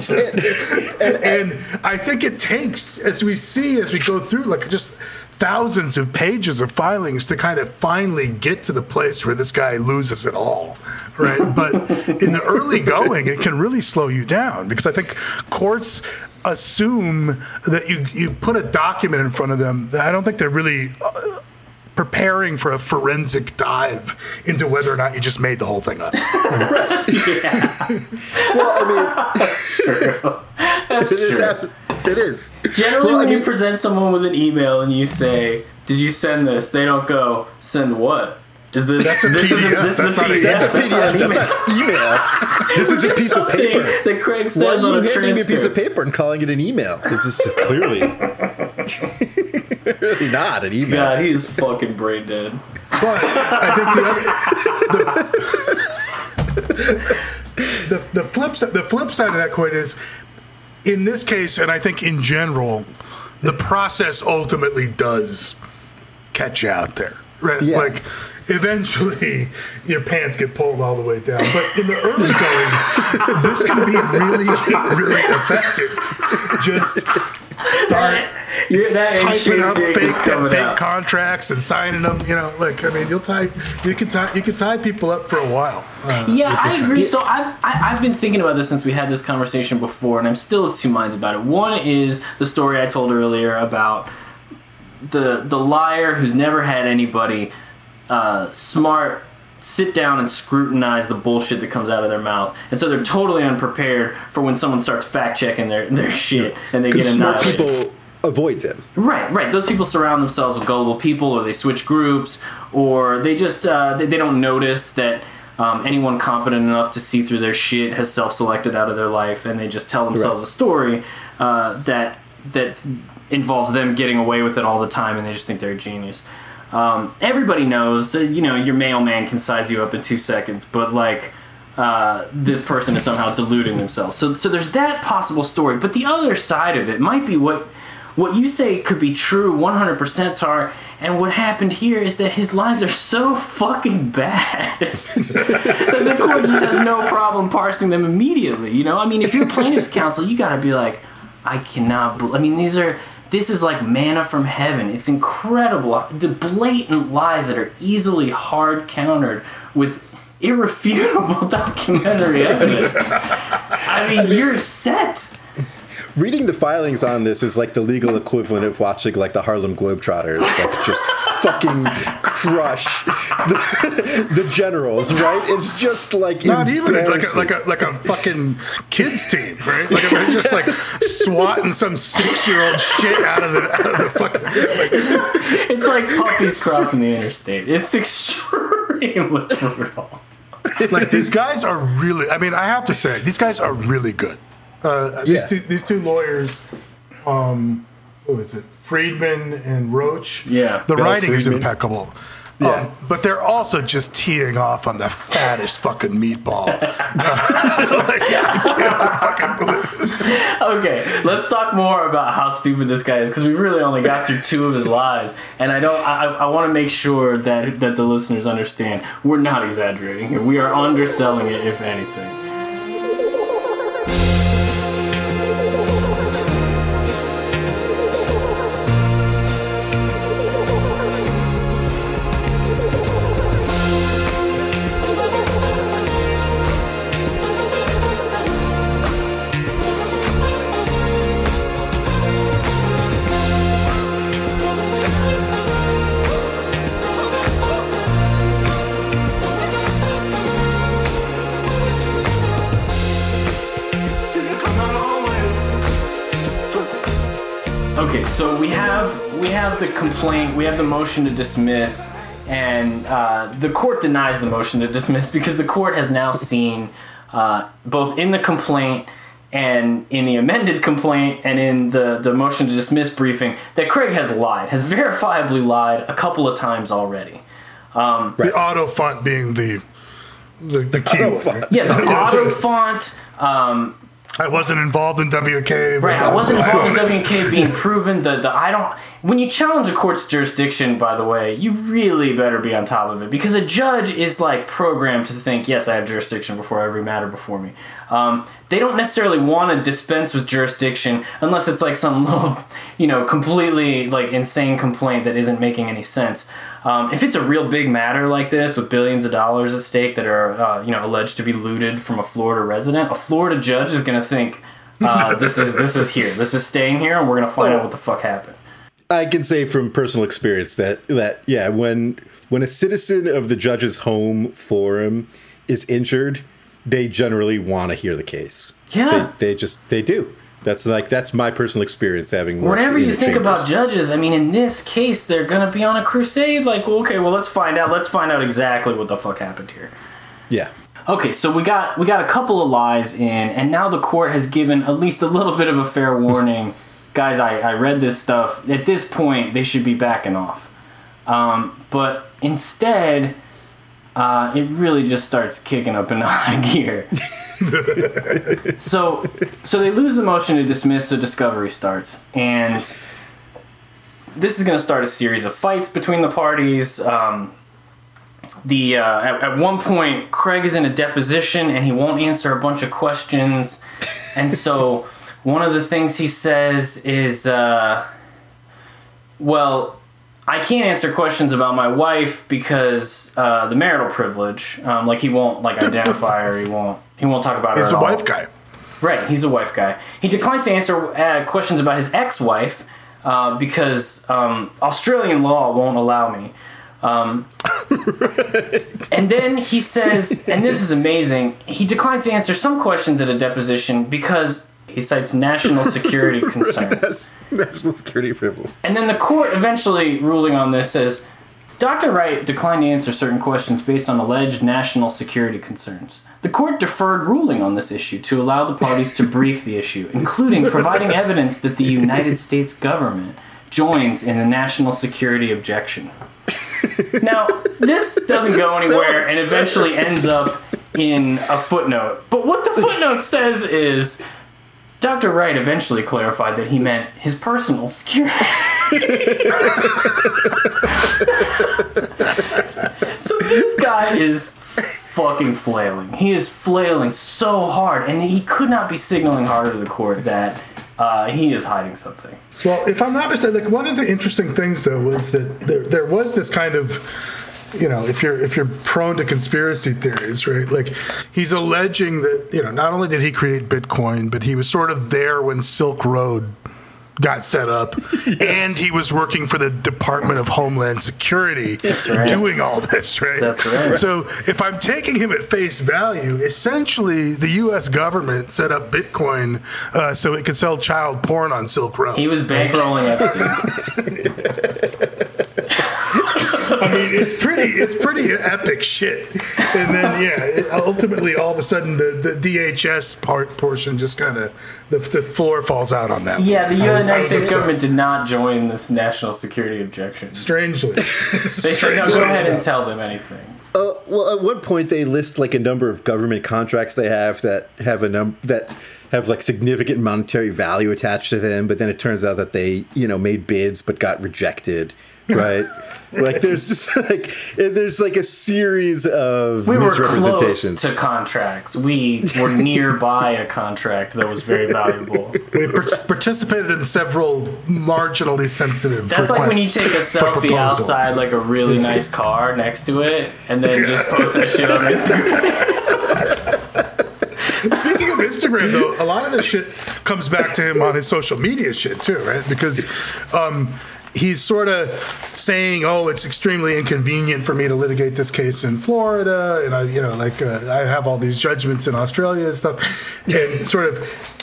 just- [laughs] and, [laughs] and i think it takes as we see as we go through like just thousands of pages of filings to kind of finally get to the place where this guy loses it all right? [laughs] But in the early going it can really slow you down because i think courts assume that you you put a document in front of them that i don't think they're really uh, preparing for a forensic dive into whether or not you just made the whole thing up [laughs] Well, I That's mean, it is, true. abs- it is. Generally, Well, I when you present someone with an email and you say, "Did you send this?" They don't go, "Send what?" Is this That's a this is PDF. this That's is a not a- PDF? That's a That's not PDF. an That's email. not email. [laughs] This is a piece of paper. that Craig Why says are on you a handing me a piece of paper and calling it an email? This is just clearly, [laughs] really not an email. God, he's fucking brain dead. But I think the, other, the, the the flip side the flip side of that coin is in this case, and I think in general, the process ultimately does catch you out there, right? Yeah. Like eventually your pants get pulled all the way down. But in the early going, this can be really, really effective. Just start You're, that typing up fake, is fake out. contracts and signing them. You know, like I mean, you'll tie you can tie you can tie people up for a while. Uh, Yeah, I agree. So I've, I, I've been thinking about this since we had this conversation before, and I'm still of two minds about it. One is the story I told earlier about the the liar who's never had anybody uh, smart sit down and scrutinize the bullshit that comes out of their mouth, and so they're totally unprepared for when someone starts fact checking their their shit and they get Because smart annihilated. people avoid them. Right, right. Those people surround themselves with gullible people, or they switch groups, or they just uh, they, they don't notice that um, anyone competent enough to see through their shit has self-selected out of their life, and they just tell themselves Right. a story uh, that that involves them getting away with it all the time, and they just think they're a genius. Um, everybody knows, you know, your mailman can size you up in two seconds, but like. Uh, this person is somehow deluding themselves. So, so there's that possible story. But the other side of it might be what what you say could be true 100% tar and what happened here is that his lies are so fucking bad [laughs] that the court just has no problem parsing them immediately you know i mean if you're plaintiff's counsel you gotta be like i cannot bel i mean these are this is like manna from heaven. It's incredible. The blatant lies that are easily hard countered with irrefutable [laughs] documentary evidence. I mean you're set Reading the filings on this is like the legal equivalent of watching like the Harlem Globetrotters, like just fucking crush the, [laughs] the generals, right? It's just like Not even like a, like a like a fucking kids team, right? Like they're just like swatting some six year old shit out of the out of the fucking. Like, It's like puppies crossing the interstate. It's extremely [laughs] brutal. like these guys are really. I mean, I have to say, these guys are really good. Uh, these Yeah. two these two lawyers, um, who is it? Freedman and Roche. Yeah. the Bill writing is impeccable. Yeah. Um, but they're also just teeing off on the fattest fucking meatball. [laughs] [laughs] Okay, let's talk more about how stupid this guy is because we really only got through two of his [laughs] lies, and I don't. I, I want to make sure that that the listeners understand we're not exaggerating here. We are underselling it, if anything. Complaint, we have the motion to dismiss, and uh, the court denies the motion to dismiss [laughs] because the court has now seen uh, both in the complaint and in the amended complaint and in the, the motion to dismiss briefing that Craig has lied, has [laughs] verifiably lied a couple of times already. The auto font being the the, the key. Auto-font. Yeah, the [laughs] auto font. Um, I wasn't involved in WK. Right, I wasn't involved in WK being proven. The, the I don't. When you challenge a court's jurisdiction, by the way, you really better be on top of it because a judge is like programmed to think, yes, I have jurisdiction before every matter before me. Um, they don't necessarily want to dispense with jurisdiction unless it's like some [laughs] little, you know, completely like insane complaint that isn't making any sense. Um, if it's a real big matter like this with billions of dollars at stake that are, uh, you know, alleged to be looted from a Florida resident, a Florida judge is going to think, uh, [laughs] this is this is here, this is staying here, and we're going to find out what the fuck happened. I can say from personal experience that that yeah, when when a citizen of the judge's home forum is injured, they generally want to hear the case. Yeah. they, they just they do. That's like that's my personal experience having. Whenever you think about judges, I mean, in this case, they're going to be on a crusade. Like, well, okay, well, let's find out. Let's find out exactly what the fuck happened here. yeah, Okay, so we got we got a couple of lies in, and now the court has given at least a little bit of a fair [laughs] warning. Guys, I, I read this stuff. At this point, they should be backing off. Um, but instead, uh, it really just starts kicking up in high [laughs] gear. [laughs] so, so they lose the motion to dismiss, so discovery starts, and this is going to start a series of fights between the parties. Um, the uh, at, at one point Craig is in a deposition and he won't answer a bunch of questions, and so [laughs] one of the things he says is, uh, "Well, I can't answer questions about my wife because uh, the marital privilege. Um, like he won't like identify her. He won't. He won't talk about her. He's a all. wife guy. Right, he's a wife guy. He declines to answer uh, questions about his ex-wife uh, because um, Australian law won't allow me. Um, [laughs] and then he says, and this is amazing, he declines to answer some questions at a deposition because he cites national security [laughs] concerns. national security privilege. And then the court eventually ruling on this says Dr. Wright declined to answer certain questions based on alleged national security concerns. The court deferred ruling on this issue to allow the parties to brief the issue, including providing evidence that the United States government joins in the national security objection. Now, this doesn't go anywhere and eventually ends up in a footnote. But what the footnote says is Dr. Wright eventually clarified that he meant his personal security. [laughs] so this guy is fucking flailing. He is flailing so hard, and he could not be signaling harder to the court that uh, he is hiding something. Well, if I'm not mistaken, like one of the interesting things though was that there there was this kind of you know, if you're if you're prone to conspiracy theories, right? Like he's alleging that, you know, not only did he create Bitcoin, but he was sort of there when Silk Road got set up [laughs] and he was working for the Department of Homeland Security [laughs] right. doing all this, right? That's right. So if I'm taking him at face value, essentially the US government set up Bitcoin uh, so it could sell child porn on Silk Road. He was bankrolling [laughs] Epstein. I mean, it's pretty, it's pretty epic shit. And then, yeah, it- ultimately, all of a sudden, the, the DHS part portion just kind of the, the floor falls out on that. Yeah, the I United States government did not join this national security objection. Strangely, They said, no, go ahead and tell them anything. Uh, well, at one point they list like a number of government contracts they have that have a num that have like significant monetary value attached to them, but then it turns out that they you know made bids but got rejected. Right, like there's just [laughs] [laughs] like there's like a series of We were close misrepresentations. to contracts. We were nearby a contract that was very valuable. We par- participated in several marginally sensitive That's like when you take a selfie outside like a really nice car next to it, and then just [laughs] post that shit on Instagram. Speaking of Instagram, though, a lot of this shit comes back to him on his social media shit too, right? Because um, he's sort of saying, "Oh, it's extremely inconvenient for me to litigate this case in Florida, and I, you know, like uh, I have all these judgments in Australia and stuff," and sort of.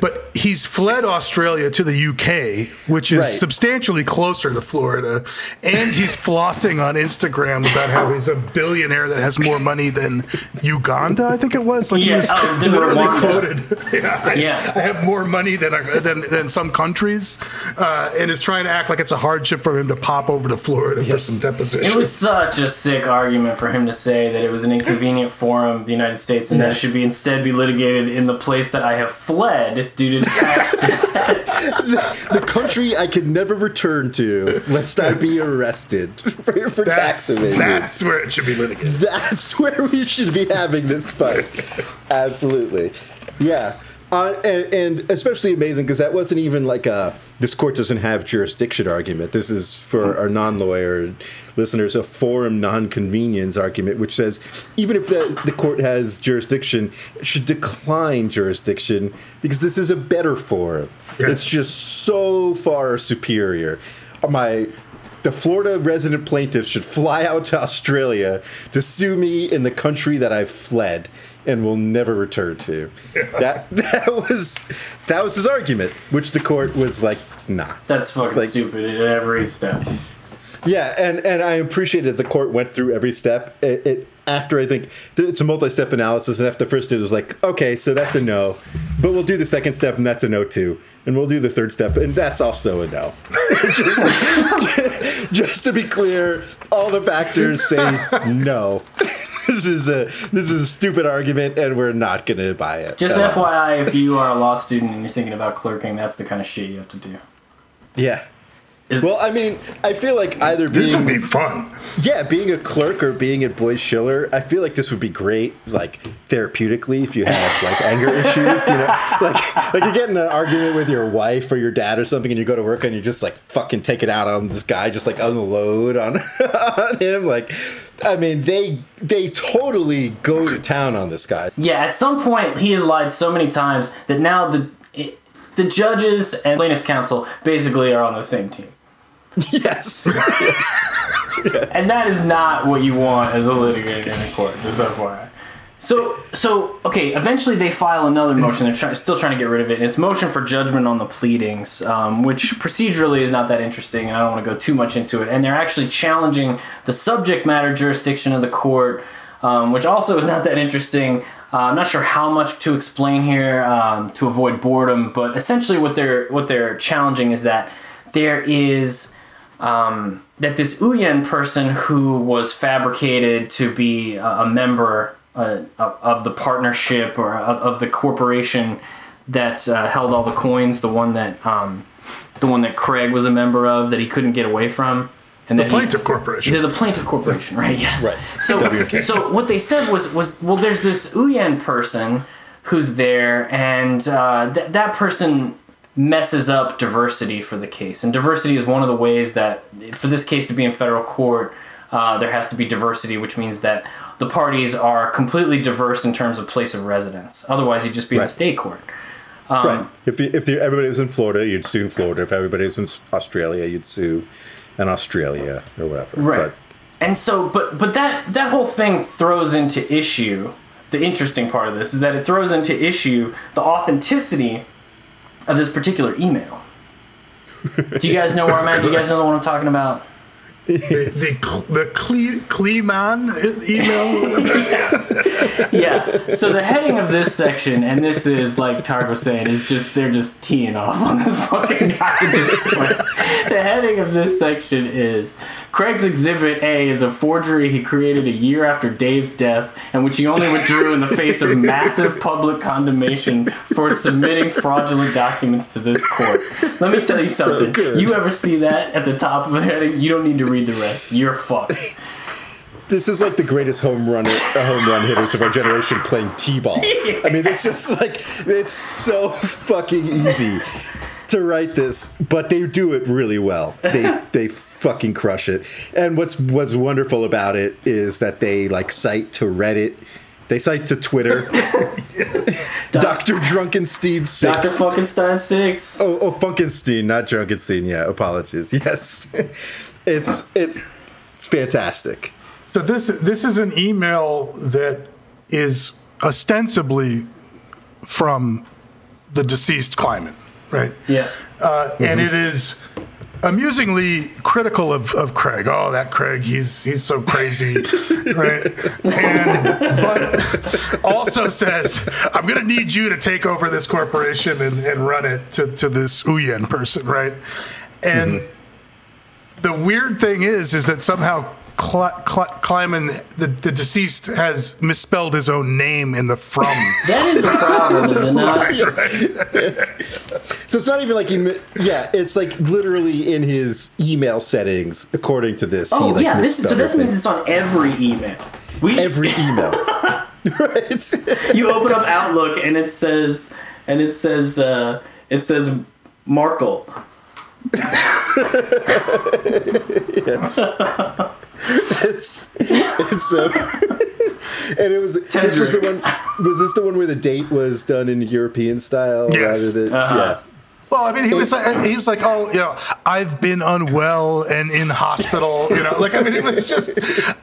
But he's fled Australia to the UK, which is Right. substantially closer to Florida, and he's flossing on Instagram about how he's a billionaire that has more money than Uganda. I think it was. Like he Yeah, was oh, literally Rwanda. quoted. [laughs] Yeah, I, Yeah. I have more money than than, than some countries, uh, and is trying to act like it's a hardship for him to pop over to Florida for some deposition. It was such a sick argument for him to say that it was an inconvenient forum of the United States and that it should be instead be litigated in the place that I have fled due to tax [laughs] debt. the country I could never return to lest I be arrested for, for tax evasion. that's where it should be litigated. That's where we should be having this fight. Absolutely. Yeah. Uh, and, and especially amazing because that wasn't even like a this court doesn't have jurisdiction argument. This is for our non lawyer listeners a forum non conveniens argument, which says even if the, the court has jurisdiction, it should decline jurisdiction because this is a better forum. Yeah. It's just so far superior. My the Florida resident plaintiffs should fly out to Australia to sue me in the country that I've fled and will never return to. That [laughs] that was that was his argument, which the court was like, nah. That's fucking Like- stupid at every step. Yeah, and and I appreciate that the court went through every step. It, it after I think it's a multi-step analysis, and after the first it was like, okay, so that's a no, but we'll do the second step, and that's a no too, and we'll do the third step, and that's also a no. [laughs] just, [laughs] just to be clear, all the factors say no. [laughs] This is a this is a stupid argument, and we're not going to buy it. Just Uh, FYI, if you are a law student and you're thinking about clerking, that's the kind of shit you have to do. Yeah. Is- Well, I mean, I feel like either This would being be fun. Yeah, being a clerk or being at Boies Schiller, I feel like this would be great, like therapeutically, if you have like anger [laughs] issues. You know, like like you get in an argument with your wife or your dad or something, and you go to work and you just like fucking take it out on this guy, just like unload on [laughs] on him. Like, I mean, they they totally go to town on this guy. Yeah, at some point he has lied so many times that now the it, the judges and plaintiffs' counsel basically are on the same team, Yes. [laughs] and that is not what you want as a litigator in a court. Just FYI. So, so okay. Eventually, they file another motion. They're try- still trying to get rid of it. And it's motion for judgment on the pleadings, um, which procedurally is not that interesting, and I don't want to go too much into it. And they're actually challenging the subject matter jurisdiction of the court, um, which also is [laughs] not that interesting. Uh, I'm not sure how much to explain here um, to avoid boredom, but essentially, what they're what they're challenging is that there is um, that this Uyen person who was fabricated to be a, a member uh, of, of the partnership or of, of the corporation that uh, held all the coins, the one that um, the one that Craig was a member of that he couldn't get away from, and The that he- plaintiff corporation. they're the plaintiff corporation, right? Yes. Right. So, WK. so what they said was was well, there's this Uyen person who's there, and uh, th- that person messes up diversity for the case, and diversity is one of the ways that for this case to be in federal court, uh, there has to be diversity, which means that the parties are completely diverse in terms of place of residence. Otherwise, you'd just be in a state court. right. Um, if you, if you, everybody was in Florida, you'd sue in Florida. If everybody was in Australia, you'd sue in Australia or whatever. Right. But and so, but but that that whole thing throws into issue. The interesting part of this is that it throws into issue the authenticity of this particular email. [laughs] Do you guys know where I'm at? Do you guys know what I'm talking about? The the, the Cle- email. [laughs] Yeah. So the heading of this section, and this is like was saying, is just they're just teeing off on this fucking guy. The heading of this section is Craig's Exhibit A is a forgery he created a year after Dave's death, and which he only withdrew in the face of massive public condemnation for submitting fraudulent documents to this court. Let me tell you something. good. you ever see that at the top of the heading? You don't need to read the rest. You're fucked. This is like the greatest home run, uh, home run hitters of our generation playing t-ball. [laughs] I mean, it's just like it's so fucking easy to write this, but they do it really well. They they fucking crush it. And what's what's wonderful about it is that they like cite to Reddit, they cite to Twitter. [laughs] [laughs] Doctor Drunkenstein six. Dr. Funkenstein 6. Oh, oh, Funkenstein, not Drunkenstein. Yeah, apologies. [laughs] Yes, it's it's it's fantastic. So this this is an email that is ostensibly from the deceased Kleiman, right? Yeah. Uh, And it is amusingly critical of, of Craig. Oh, that Craig, he's he's so crazy, [laughs] right? And but also says, I'm gonna need you to take over this corporation and, and run it to, to this Uyen person, right? And mm-hmm. the weird thing is, is that somehow Cl- Cl- Kleiman, the, the deceased, has misspelled his own name in the from. [laughs] That is a problem, is it not? [laughs] [laughs] So it's not even like he, mi- yeah, it's like literally in his email settings, according to this. Oh, he, like, yeah. This, so misspelled this means it's on every email. We, every email. right? you open up Outlook and it says, and it says, uh, it says Markle. [laughs] it's it's so. [laughs] and it was this was the one. Was this the one where the date was done in European style Yes. rather than Uh-huh. yeah? Well, I mean, he was like, he was like, oh, you know, I've been unwell and in hospital, you know, like I mean, it was just,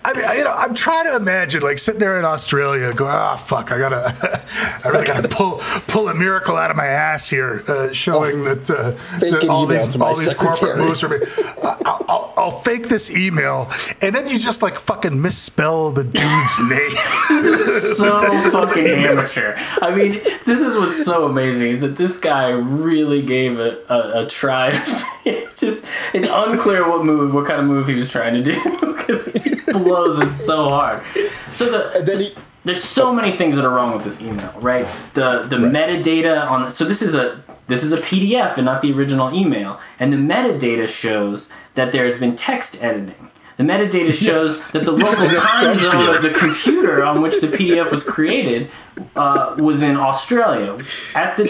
I mean, you know, I'm trying to imagine like sitting there in Australia, going, ah, fuck, I gotta, I really gotta pull pull a miracle out of my ass here, uh, showing that, uh, fake that all these all these corporate moves are. Being, I'll, I'll, I'll fake this email, and then you just like fucking misspell the dude's [laughs] name. This is so fucking amateur. I mean, this is what's so amazing is that this guy really gave it a, a try. It's [laughs] just it's unclear what move, what kind of move he was trying to do [laughs] because he blows it so hard. So the he there's so many things that are wrong with this email, right? The the metadata on so this is a this is a PDF and not the original email, and the metadata shows that there has been text editing. The metadata shows that the local [laughs] time zone of the computer on which the PDF was created uh, was in Australia. At the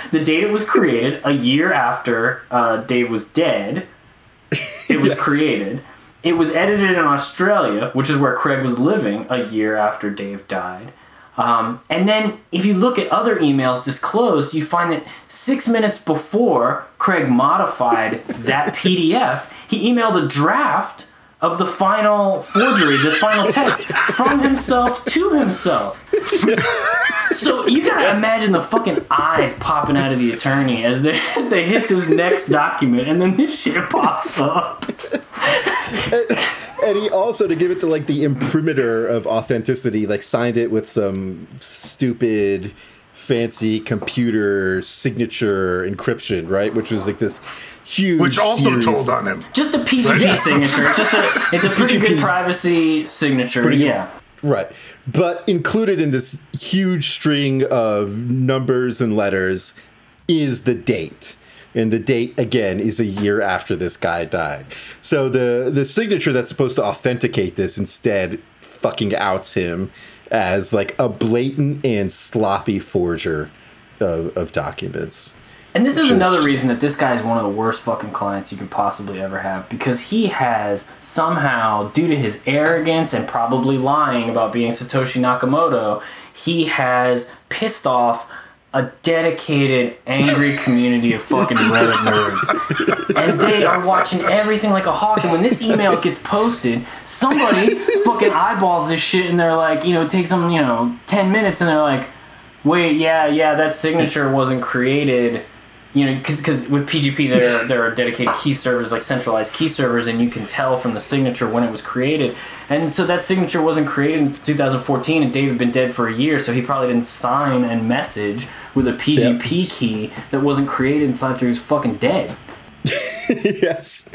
[laughs] the date it was created, a year after uh, Dave was dead, it was [laughs] created. It was edited in Australia, which is where Craig was living a year after Dave died. Um, and then, if you look at other emails disclosed, you find that six minutes before Craig modified that PDF, he emailed a draft of the final forgery, the final [laughs] text, from himself to himself. So you gotta imagine the fucking eyes popping out of the attorney as they [laughs] as they hit this next document, and then this shit pops up. and he also to give it to like the imprimatur of authenticity, like signed it with some stupid, fancy computer signature encryption, right? Which was like this huge, Which also series- told on him. Just a PGP Yes. signature. It's just a it's a [laughs] pretty good privacy signature. Pretty good. yeah. Right. But included in this huge string of numbers and letters is the date. And the date again is a year after this guy died. So the the signature that's supposed to authenticate this instead fucking outs him as like a blatant and sloppy forger of, of documents. And this is Which is- another reason that this guy is one of the worst fucking clients you could possibly ever have because he has somehow, due to his arrogance and probably lying about being Satoshi Nakamoto, he has pissed off a dedicated, angry [laughs] community of fucking [laughs] Reddit nerds. And they are watching everything like a hawk. And when this email gets posted, somebody [laughs] fucking eyeballs this shit and they're like, you know, it takes them, you know, 10 minutes and they're like, wait, yeah, yeah, that signature wasn't created. You know, because with PGP there [laughs] there are dedicated key servers like centralized key servers, and you can tell from the signature when it was created. And so that signature wasn't created in 2014, and Dave had been dead for a year, so he probably didn't sign and message with a PGP key that wasn't created until after he was fucking dead. [laughs] yes.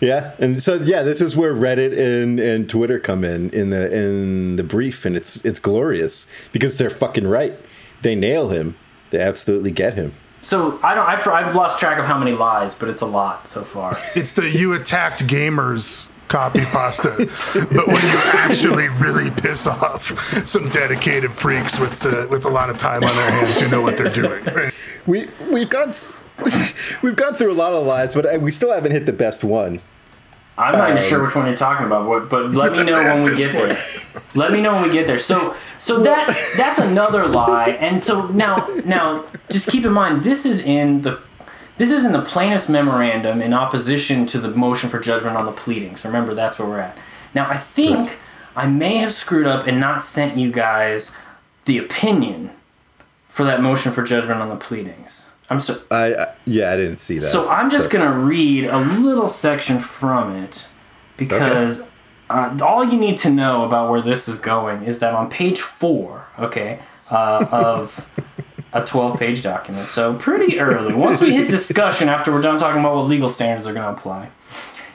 Yeah, and so yeah, this is where Reddit and, and Twitter come in in the in the brief, and it's it's glorious because they're fucking right. They nail him. They absolutely get him. So I don't. I've, I've lost track of how many lies, but it's a lot so far. [laughs] It's the you attacked gamers copy pasta, but when you actually really piss off some dedicated freaks with uh, with a lot of time on their hands who know what they're doing. Right? We we've gone [laughs] we've gone through a lot of lies, but uh, we still haven't hit the best one. I'm not even Um, sure which one you're talking about, what- but let me know [laughs] when we get there. Let me know when we get there. So, so that that's another lie. And so now, now, just keep in mind, this is in the this is in the plaintiff's memorandum in opposition to the motion for judgment on the pleadings. Remember, that's where we're at. Now, I think I may have screwed up and not sent you guys the opinion for that motion for judgment on the pleadings. I'm so I, I yeah, I didn't see that. so I'm just but- gonna read a little section from it because uh, all you need to know about where this is going is that on page four, okay, uh, of a 12-page document. So pretty early. Once we hit discussion, after we're done talking about what legal standards are gonna apply,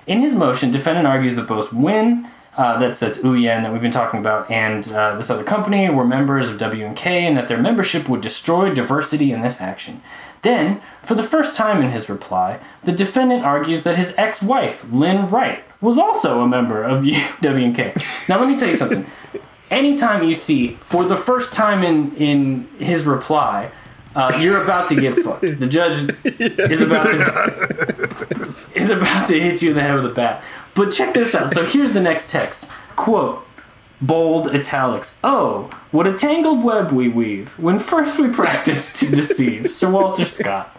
in his motion, defendant argues that both Win, uh, that's that's Uyen that we've been talking about, and uh, this other company were members of W and K, and that their membership would destroy diversity in this action. Then, for the first time in his reply, the defendant argues that his ex-wife, Lynn Wright, was also a member of [laughs] W and K. Now, let me tell you something. Anytime you see, for the first time in in his reply, uh, you're about to get fucked. The judge is about to is about to hit you in the head with a bat. But check this out. So here's the next text. Quote, bold italics. Oh, what a tangled web we weave when first we practice to deceive. Sir Walter Scott.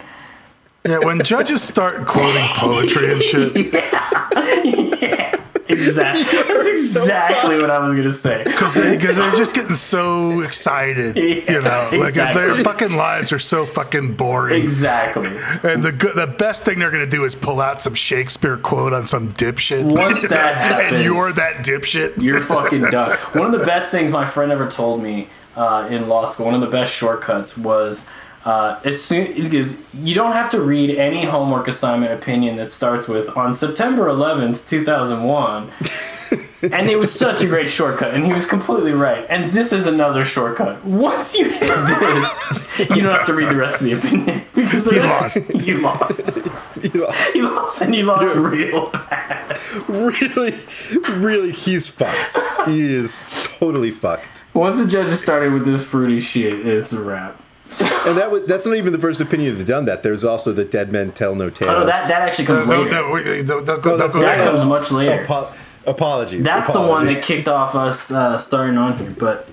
Yeah, when judges start quoting poetry and shit, [laughs] yeah, exactly. That's [laughs] exactly what I was gonna say. because they, they're just getting so [laughs] excited, you know, like exactly. their fucking lives are so fucking boring. Exactly. And the the best thing they're gonna do is pull out some Shakespeare quote on some dipshit. Once [laughs] that happens, and you're that dipshit. You're fucking done. One of the best things my friend ever told me uh, in law school, one of the best shortcuts was uh, as soon is you don't have to read any homework assignment opinion that starts with on September 11th, 2001. [laughs] and it was such a great shortcut, and he was completely right. And this is another shortcut. Once you hit this, you don't have to read the rest of the opinion [laughs] because the You rest- lost. [laughs] You lost. You know, You lost, and you lost real bad. really, really, he's fucked. He is totally fucked. Once the judge started with this fruity shit, it's a wrap. [laughs] And that was that's not even the first opinion that's done that. There's also the dead men tell no tales. Oh, no, that, that actually comes later. no, wait, wait, don't- don't- Oh, don't that's go that comes much later. Apo- apologies. That's the one that kicked off us uh, starting on here. But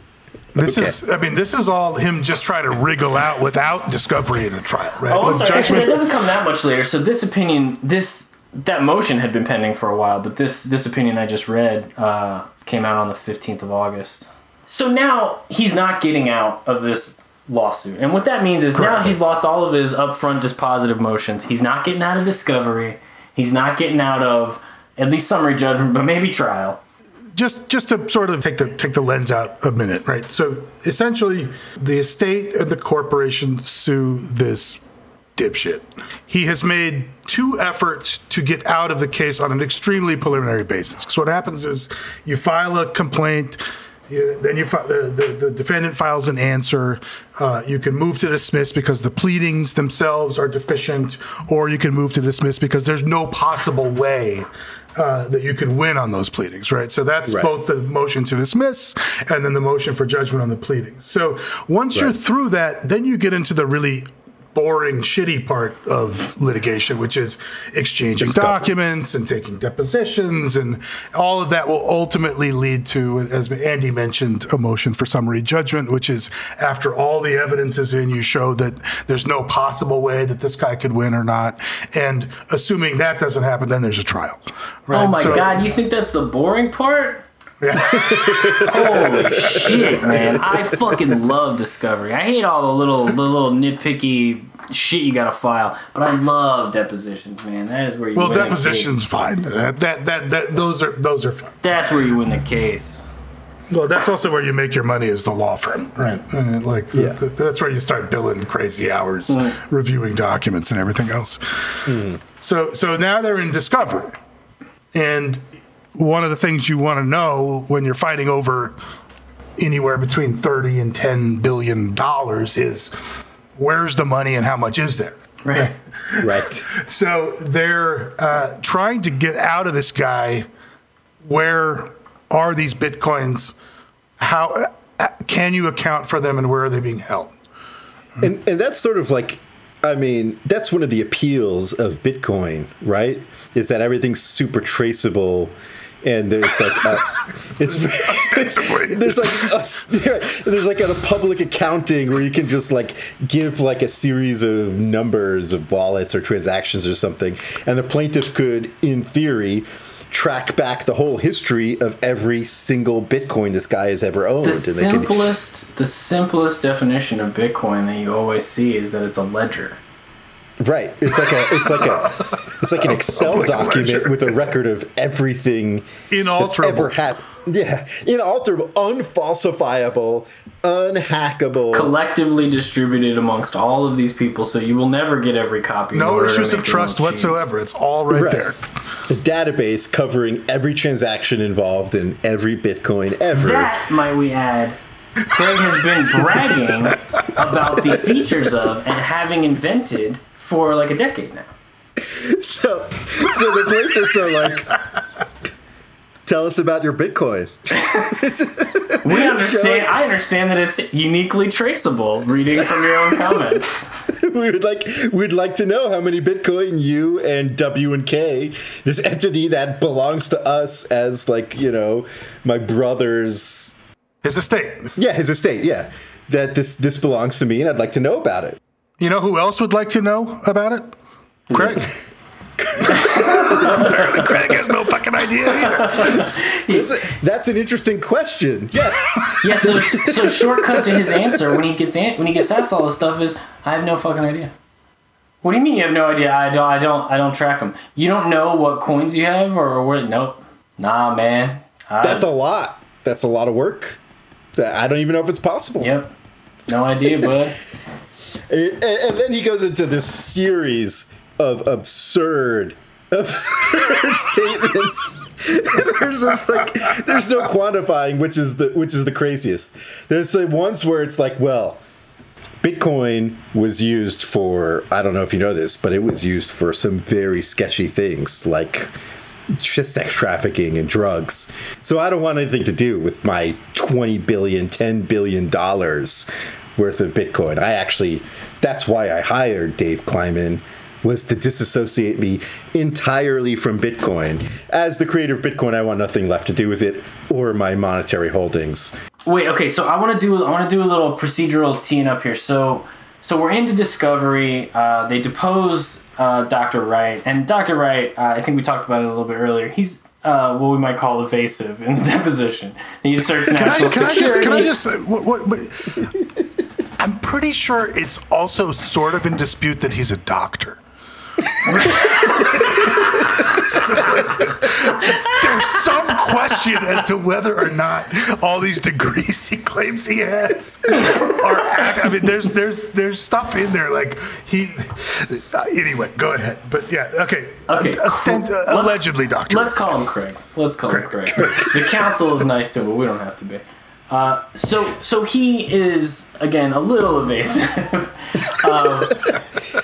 This Okay. is, I mean, this is all him just trying to wriggle out without discovery in a trial, right? oh, I'm With sorry. Actually, that doesn't come that much later. So this opinion, this that motion had been pending for a while, but this this opinion I just read uh, came out on the 15th of August. So now he's not getting out of this lawsuit, and what that means is now he's lost all of his upfront dispositive motions. He's not getting out of discovery. He's not getting out of at least summary judgment, but maybe trial. just just to sort of take the take the lens out a minute, right? So essentially, the estate and the corporation sue this dipshit. He has made two efforts to get out of the case on an extremely preliminary basis. Because what happens is you file a complaint. You- then you fi- the, the, the defendant files an answer. Uh, you can move to dismiss because the pleadings themselves are deficient, or you can move to dismiss because there's no possible way uh, that you can win on those pleadings, right? So that's Right. both the motion to dismiss and then the motion for judgment on the pleadings. So once you're through that, then you get into the really boring, shitty part of litigation, which is exchanging documents and taking depositions, and all of that will ultimately lead to, as Andy mentioned, a motion for summary judgment, which is after all the evidence is in, you show that there's no possible way that this guy could win or not, and assuming that doesn't happen, then there's a trial. Right? Oh my So- god, you think that's the boring part? [laughs] Holy shit, man! I fucking love Discovery. I hate all the little, the little nitpicky shit you gotta file, but I love depositions, man. That is where you. Well, win the depositions case. fine. That, that that that those are those are fine. That's where you win the case. Well, that's also where you make your money as the law firm, right? Uh, like, Yeah. th- that's where you start billing crazy hours, reviewing documents and everything else. So, so now they're in discovery, and one of the things you want to know when you're fighting over anywhere between thirty and ten billion dollars is where's the money and how much is there. Right. [laughs] Right. So they're uh, trying to get out of this guy. Where are these bitcoins? How uh, can you account for them, and where are they being held? And and that's sort of like I mean, that's one of the appeals of Bitcoin, right? Is that everything's super traceable and there's like a, [laughs] it's [laughs] there's like a, [laughs] there's like a public accounting where you can just like give like a series of numbers of wallets or transactions or something and the plaintiff could in theory track back the whole history of every single bitcoin this guy has ever owned The and they could simplest, the simplest definition of Bitcoin that you always see is that it's a ledger. Right. It's like a it's like a it's like an Excel Public document ledger. with a record of everything that's Inalterable. ever happened. Yeah, inalterable, unfalsifiable, unhackable. collectively distributed amongst all of these people, so you will never get every copy. in No issues of trust whatsoever. It's all right, Right. there. A database covering every transaction involved in every Bitcoin ever. That, might we add, Craig has been [laughs] bragging about the features of and having invented for like a decade now. [laughs] So, so the plaintiffs are like, "Tell us about your Bitcoin." [laughs] We understand. I understand that it's uniquely traceable. Reading from your own comments. [laughs] we would like we'd like to know how many Bitcoin you and W and K, this entity that belongs to us as like you know my brother's His estate. yeah his estate yeah that this this belongs to me and I'd like to know about it. You know who else would like to know about it? Craig. [laughs] Apparently, Craig has no fucking idea either. [laughs] That's, a, that's an interesting question. Yes. Yeah. So, so shortcut to his answer when he gets an- when he gets asked all this stuff is, I have no fucking idea. What do you mean you have no idea? I don't. I don't. I don't track them. You don't know what coins you have or where? Nope. Nah, man. I, That's a lot. That's a lot of work. I don't even know if it's possible. Yep. No idea, bud. [laughs] And, and then he goes into this series of absurd, [laughs] absurd statements. [laughs] there's this like, there's no quantifying which is the which is the craziest. There's the ones where it's like, well, Bitcoin was used for I don't know if you know this, but it was used for some very sketchy things like sex trafficking and drugs. So I don't want anything to do with my 20 billion, 10 billion dollars worth of Bitcoin. I actually that's why I hired Dave Kleiman was to disassociate me entirely from Bitcoin. As the creator of Bitcoin, I want nothing left to do with it or my monetary holdings. Wait, okay, so I want to do I want to do a little procedural teeing up here. So, so we're into discovery. Uh, they depose uh, Dr. Wright, and Dr. Wright, uh, I think we talked about it a little bit earlier. He's uh, what we might call evasive in the [laughs] deposition. He asserts Can I, national can I just? Can I just? What, what, what, I'm pretty sure it's also sort of in dispute that he's a doctor. [laughs] There's some question as to whether or not all these degrees he claims he has are. ac- I mean, there's there's there's stuff in there like he. Uh, anyway, go ahead. But yeah, okay. Okay, Uh, uh, allegedly, doctor. Let's call him Craig. Let's call him Craig. The council is nice to him, but we don't have to be. Uh, so, so he is again a little evasive. um,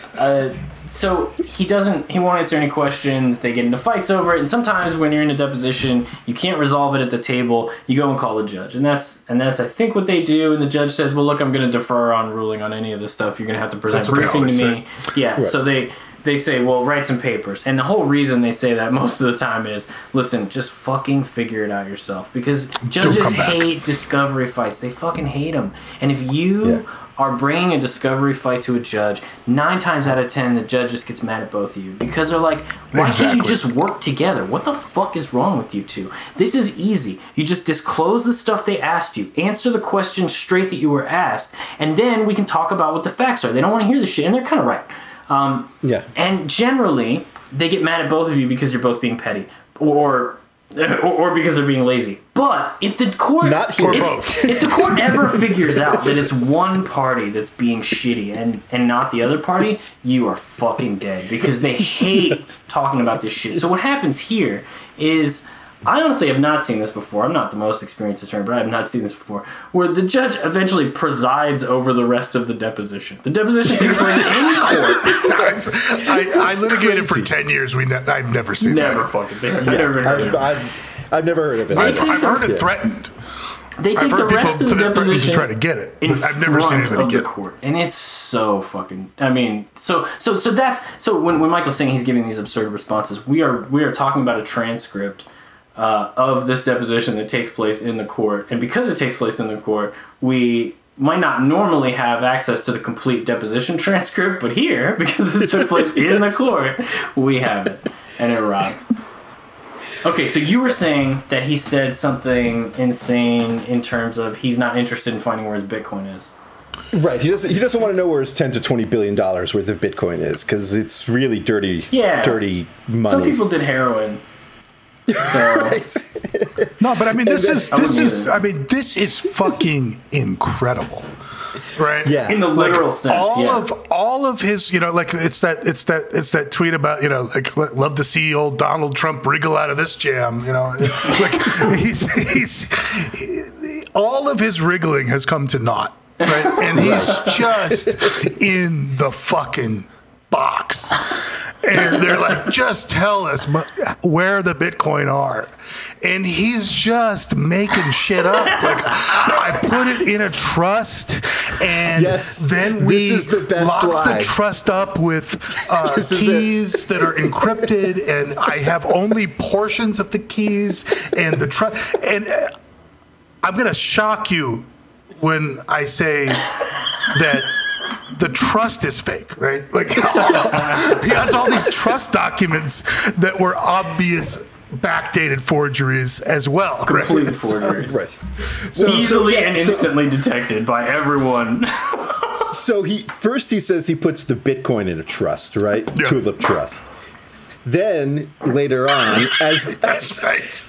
[laughs] uh, so he doesn't. He won't answer any questions. They get into fights over it, and sometimes when you're in a deposition, you can't resolve it at the table. You go and call the judge, and that's and that's I think what they do. And the judge says, "Well, look, I'm going to defer on ruling on any of this stuff. You're going to have to present briefing to me." Yeah. So they they say, well, write some papers. And the whole reason they say that [laughs] most of the time is, listen, just fucking figure it out yourself. Because judges hate discovery fights. They fucking hate them. And if you Yeah. Are bringing a discovery fight to a judge, nine times out of ten, the judge just gets mad at both of you. Because they're like, why can't you just work together? What the fuck is wrong with you two? This is easy. You just disclose the stuff they asked you, answer the question straight that you were asked, and then we can talk about what the facts are. They don't want to hear the shit, and they're kind of right. Um, Yeah. and generally, they get mad at both of you because you're both being petty. Or or, or because they're being lazy. But if the court, Not here. if, both. [laughs] if the court ever figures out that it's one party that's being shitty and and not the other party, you are fucking dead because they hate talking about this shit. So what happens here is. I honestly have not seen this before. I'm not the most experienced attorney, but I have not seen this before. Where the judge eventually presides over the rest of the deposition. The deposition takes place in [laughs] court. I, I litigated for ten years. We ne- I've never seen Never that. fucking seen it. Never heard of I've, it. I've, I've never heard of it. I've, I've heard it threatened. They I've take the rest of the th- threaten to deposition try to get it. in I've never seen front anybody of get the court, and it's so fucking. I mean, so so so that's so when when Michael's saying he's giving these absurd responses, we are we are talking about a transcript uh, of this deposition that takes place in the court, and because it takes place in the court, we might not normally have access to the complete deposition [laughs] transcript, but here [laughs] because it took place in the court, we have it, and it rocks. Okay, so you were saying that he said something insane in terms of he's not interested in finding where his Bitcoin is. Right. He doesn't. He doesn't want to know where his ten to twenty billion dollars worth of Bitcoin is because it's really dirty. Yeah. Dirty money. Some people did heroin. So, No, but I mean, this is this is either. I mean, this is fucking incredible, right? Yeah. in the literal sense, all yeah. of all of his you know like it's that it's that it's that tweet about you know like love to see old donald trump wriggle out of this jam you know [laughs] like he's he's he- all of his wriggling has come to naught right and he's just in the fucking box and they're like just tell us where the bitcoin are and he's just making shit up [laughs] like i put it in a trust and Yes, then we this the lock lie. the trust up with uh, [laughs] This is it. keys that are encrypted and i have only portions of the keys and the trust and uh, i'm gonna shock you when i say that the trust is fake, right? Like [laughs] he has all these trust documents that were obvious backdated forgeries as well. right? complete forgeries. Right. Easily yeah, and so- instantly detected by everyone. [laughs] So he first he says he puts the Bitcoin in a trust, right? Yeah. Tulip trust. Then later on, as as, That's right.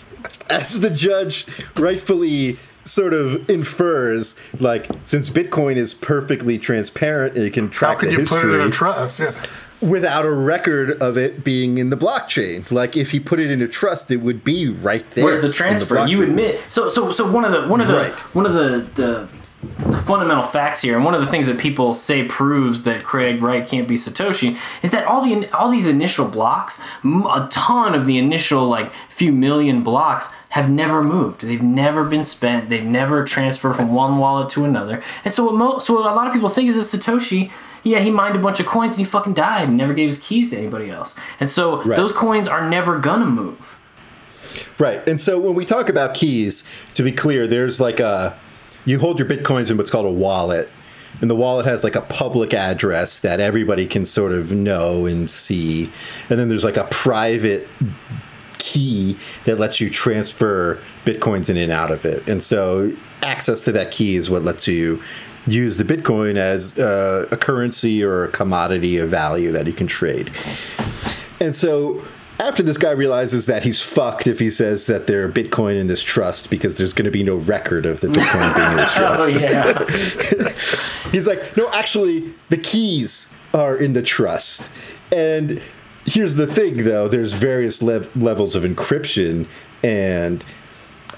as the judge rightfully sort of infers, like since Bitcoin is perfectly transparent and it can track How track could the you put it in a trust? Yeah. without a record of it being in the blockchain. Like if he put it in a trust, it would be right there. Where's the in transfer? you admit so so so one of the one of the Right. one of the, the the fundamental facts here, and one of the things that people say proves that Craig Wright can't be Satoshi, is that all the all these initial blocks, a ton of the initial like few million blocks have never moved. They've never been spent. They've never transferred from one wallet to another. And so what mo- so what a lot of people think is that Satoshi. Yeah, he mined a bunch of coins and he fucking died and never gave his keys to anybody else. And so Right. those coins are never gonna move. Right. And so when we talk about keys, to be clear, there's like a you hold your bitcoins in what's called a wallet. And the wallet has like a public address that everybody can sort of know and see. And then there's like a private key that lets you transfer bitcoins in and out of it. And so access to that key is what lets you use the bitcoin as uh, a currency or a commodity of value that you can trade. And so after this guy realizes that he's fucked if he says that there are Bitcoin in this trust because there's going to be no record of the Bitcoin being in this [laughs] Oh trust. yeah. [laughs] He's like, no, actually, the keys are in the trust. And here's the thing, though there's various lev- levels of encryption, and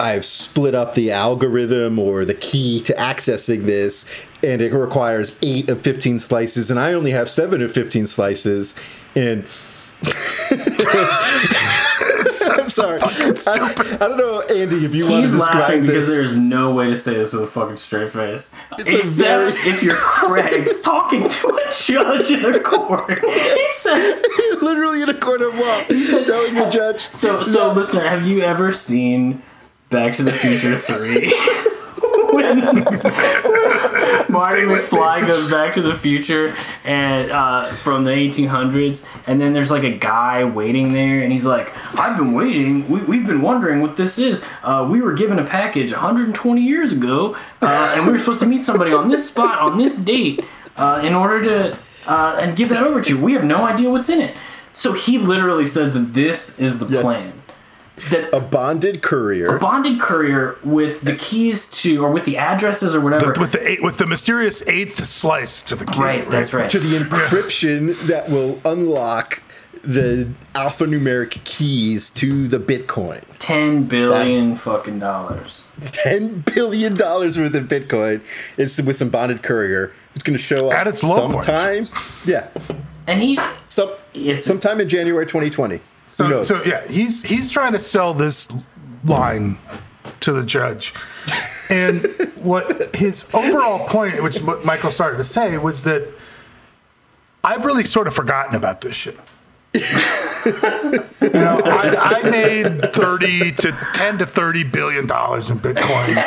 I've split up the algorithm or the key to accessing this, and it requires eight of 15 slices, and I only have seven of 15 slices. And [laughs] [laughs] [laughs] I'm sorry. I, I don't know, Andy, if you want to He's laughing because this. there's no way to say this with a fucking straight face. a Except very- if you're Craig [laughs] talking to a judge in a court. He says [laughs] literally in a court of law, telling the judge. So so No. listener, have you ever seen Back to the Future 3? when [laughs] Marty McFly goes back to the future and uh, from the 1800s, and then there's like a guy waiting there, and he's like, "I've been waiting. We, we've been wondering what this is. Uh, we were given a package 120 years ago, uh, and we were supposed to meet somebody on this spot on this date uh, in order to uh, and give that over to you. We have no idea what's in it." So he literally says that this is the Yes. plan. That A bonded courier. a bonded courier with the keys to or with the addresses or whatever. with the eight, with the mysterious eighth slice to the key. right, that's right. to the encryption that will unlock the alphanumeric keys to the Bitcoin. Ten billion fucking dollars. Ten billion dollars worth of Bitcoin is with some bonded courier. It's going to show up At its low point. Yeah, And he some It's- sometime in January 2020. So, so yeah, he's he's trying to sell this line to the judge, and what his overall point, which what Michael started to say, was that I've really sort of forgotten about this shit. [laughs] you know, I, I made thirty to ten to thirty billion dollars in Bitcoin, and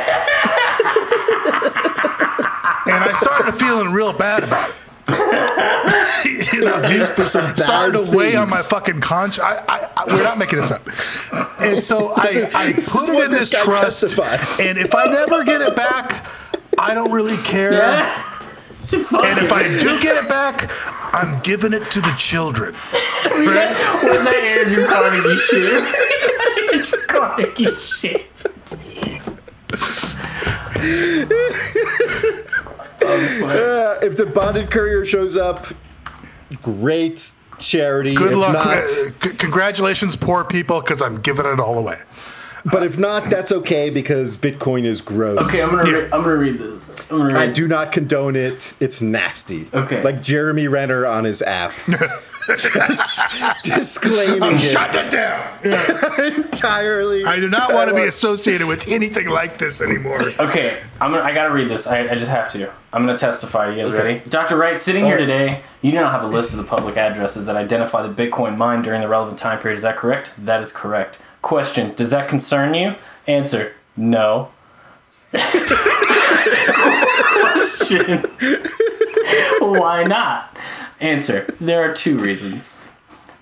I started feeling real bad about it. [laughs] you know, used for some started to weigh on my fucking conscience. I, I, I, we're not making this up. And so I, I put it in this this trust, testified. and if I never get it back, I don't really care. Yeah. And if I do get it back, I'm giving it to the children. Right? was that Andrew Carnegie shit? [laughs] Andrew Carnegie shit. [laughs] [laughs] Uh, if the bonded courier shows up, great charity. Good if luck. Not, Uh, c- congratulations, poor people, because I'm giving it all away. but if not, that's okay because Bitcoin is gross. Okay, I'm gonna Yeah. read, I'm gonna read this. I'm gonna read. I do not condone it. It's nasty. Okay. Like Jeremy Renner on his app. [laughs] Just [laughs] disclaiming it Shut it down. entirely. I do not want to be associated with anything like this anymore. Okay, I'm gonna, I gotta read this. I, I just have to. I'm gonna testify. You guys ready? Dr. Wright, sitting here Alright. today, you now have a list of the public addresses that identify the Bitcoin mine during the relevant time period. Is that correct? That is correct. Question: Does that concern you? Answer: No. [laughs] Question: Why not? Answer: There are two reasons.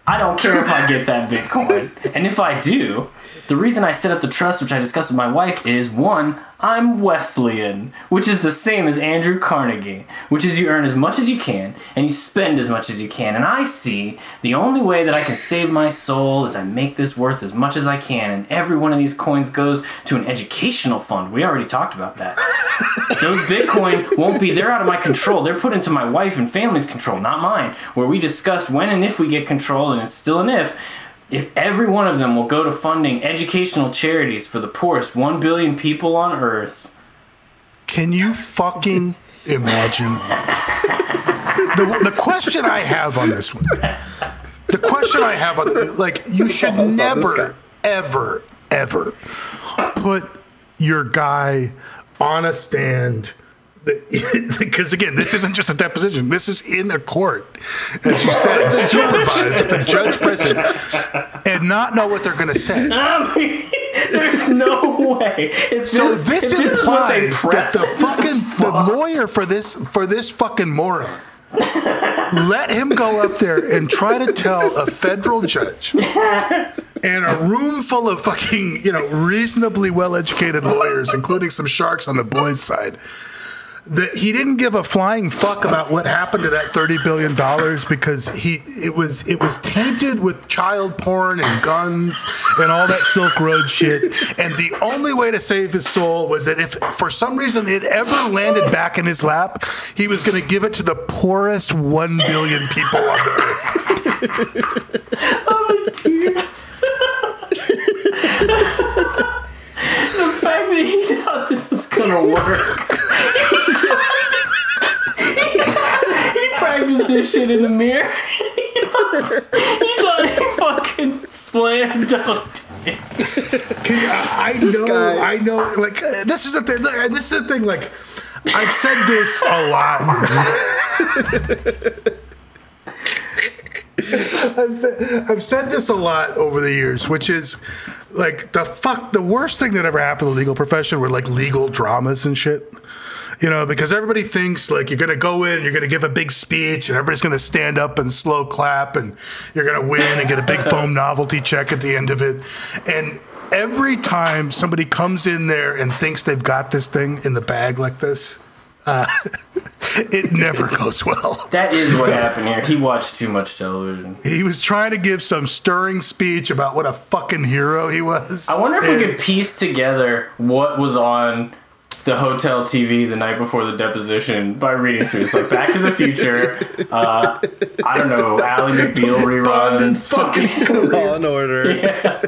I don't care if I get that Bitcoin. And if I do, the reason I set up the trust, which I discussed with my wife, is one, I'm Wesleyan, which is the same as Andrew Carnegie, which is you earn as much as you can and you spend as much as you can. And I see the only way that I can save my soul is I make this worth as much as I can. And every one of these coins goes to an educational fund. We already talked about that. [laughs] Those Bitcoin won't be, they're out of my control. They're put into my wife and family's control, not mine. Where we discussed when and if we get control, and it's still an if, if every one of them will go to funding educational charities for the poorest 1 billion people on earth. Can you fucking imagine? The, the question I have on this one, the question I have on, like, you should Balls on this never, ever, ever put your guy on a stand. [laughs] Because again, this isn't just a deposition. This is in a court, as you said, [laughs] supervised the judge present, and not know what they're going to say. [laughs] I mean, there's no way. If So this, this, if this is what they implies that the prepped, this is fucking the lawyer for this for this fucking moron let him go up there and try to tell a federal judge and a room full of fucking you know reasonably well educated lawyers, including some sharks on the Boies' side. That he didn't give a flying fuck about what happened to that thirty billion dollars because he it was it was tainted with child porn and guns and all that Silk Road shit. And the only way to save his soul was that if for some reason it ever landed back in his lap, he was going to give it to the poorest one billion people on earth. Oh, [laughs] the fact that he gonna [laughs] work. [laughs] he practiced this shit in the mirror. [laughs] he thought he, fucking slam dunked. I, I know, guy- I know. Like uh, this is the thing. look, and This is the thing. Like I've said this a lot. I've said, I've said this a lot over the years, which is like the fuck. The worst thing that ever happened to the legal profession were like legal dramas and shit. You know, because everybody thinks like you're gonna go in, you're gonna give a big speech, and everybody's gonna stand up and slow clap, and you're gonna win and get a big foam [laughs] novelty check at the end of it. And every time somebody comes in there and thinks they've got this thing in the bag like this, uh, [laughs] it never goes well. That is what happened here. He watched too much television. He was trying to give some stirring speech about what a fucking hero he was. I wonder if we could piece together what was on the hotel TV the night before the deposition by reading through. It's like Back to the Future. Uh, I don't know, Ally McBeal reruns. Fucking Law and Order.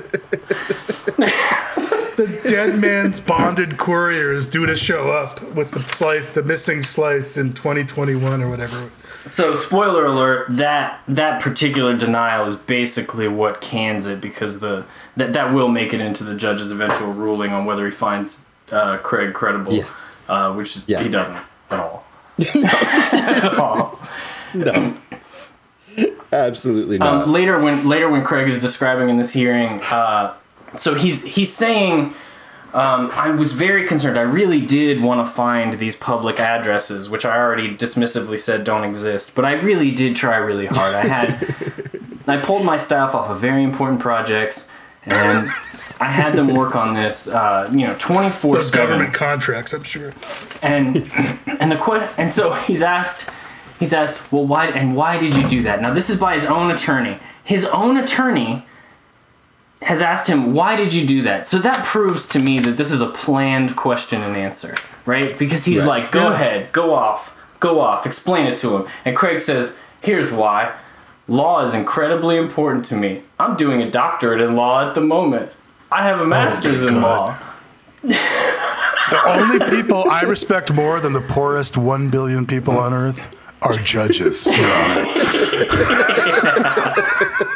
The dead man's bonded courier is due to show up with the slice, the missing slice in 2021 or whatever. So, spoiler alert: that that particular denial is basically what cans it because the that that will make it into the judge's eventual ruling on whether he finds uh, Craig credible, Yes. uh, which is, Yeah. he doesn't at all. at [laughs] all. No. Absolutely not. Um, later, when later when Craig is describing in this hearing, uh, so he's he's saying, um, I was very concerned. I really did want to find these public addresses, which I already dismissively said don't exist, but I really did try really hard. I had I pulled my staff off of very important projects, and I had them work on this, uh, you know, twenty four seven government contracts, I'm sure. and and the que- and so he's asked he's asked well why and why did you do that now this is by his own attorney his own attorney has asked him why did you do that so that proves to me that this is a planned question and answer right because he's Right. like go Yeah. ahead go off go off explain it to him and craig says here's why law is incredibly important to me i'm doing a doctorate in law at the moment i have a oh master's in God. law The only people I respect more than the poorest 1 billion people hmm. on earth are judges. Your [laughs] Honor. [laughs]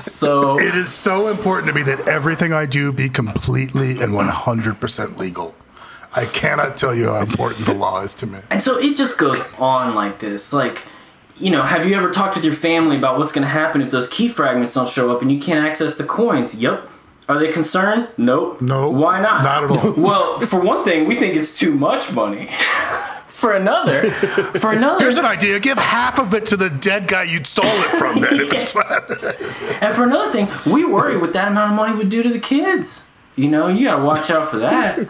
so It is so important to me that everything I do be completely and 100% legal. I cannot tell you how important the law is to me. And so it just goes on like this. Like, you know, have you ever talked with your family about what's going to happen if those key fragments don't show up and you can't access the coins? Yep. Are they concerned? Nope. No. Why not? Not at all. Well, for one thing, we think it's too much money. [laughs] for another, for [laughs] another, Here's an idea. Give half of it to the dead guy you stole it from then. If it's [laughs] flat. and for another thing, we worry what that amount of money would do to the kids. You know, you got to watch out for that.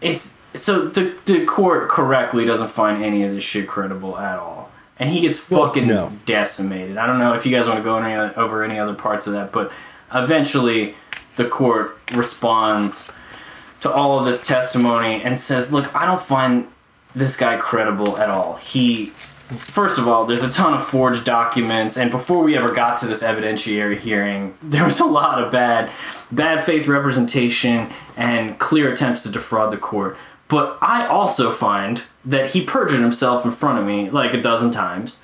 It's so the the court correctly doesn't find any of this shit credible at all, and he gets fucking no. decimated. I don't know if you guys want to go any, over any other parts of that, but eventually the court responds to all of this testimony and says, "Look, I don't find this guy credible at all. He First of all, there's a ton of forged documents, and before we ever got to this evidentiary hearing, [laughs] there was a lot of bad, bad faith representation and clear attempts to defraud the court. But I also find that he perjured himself in front of me like a dozen times,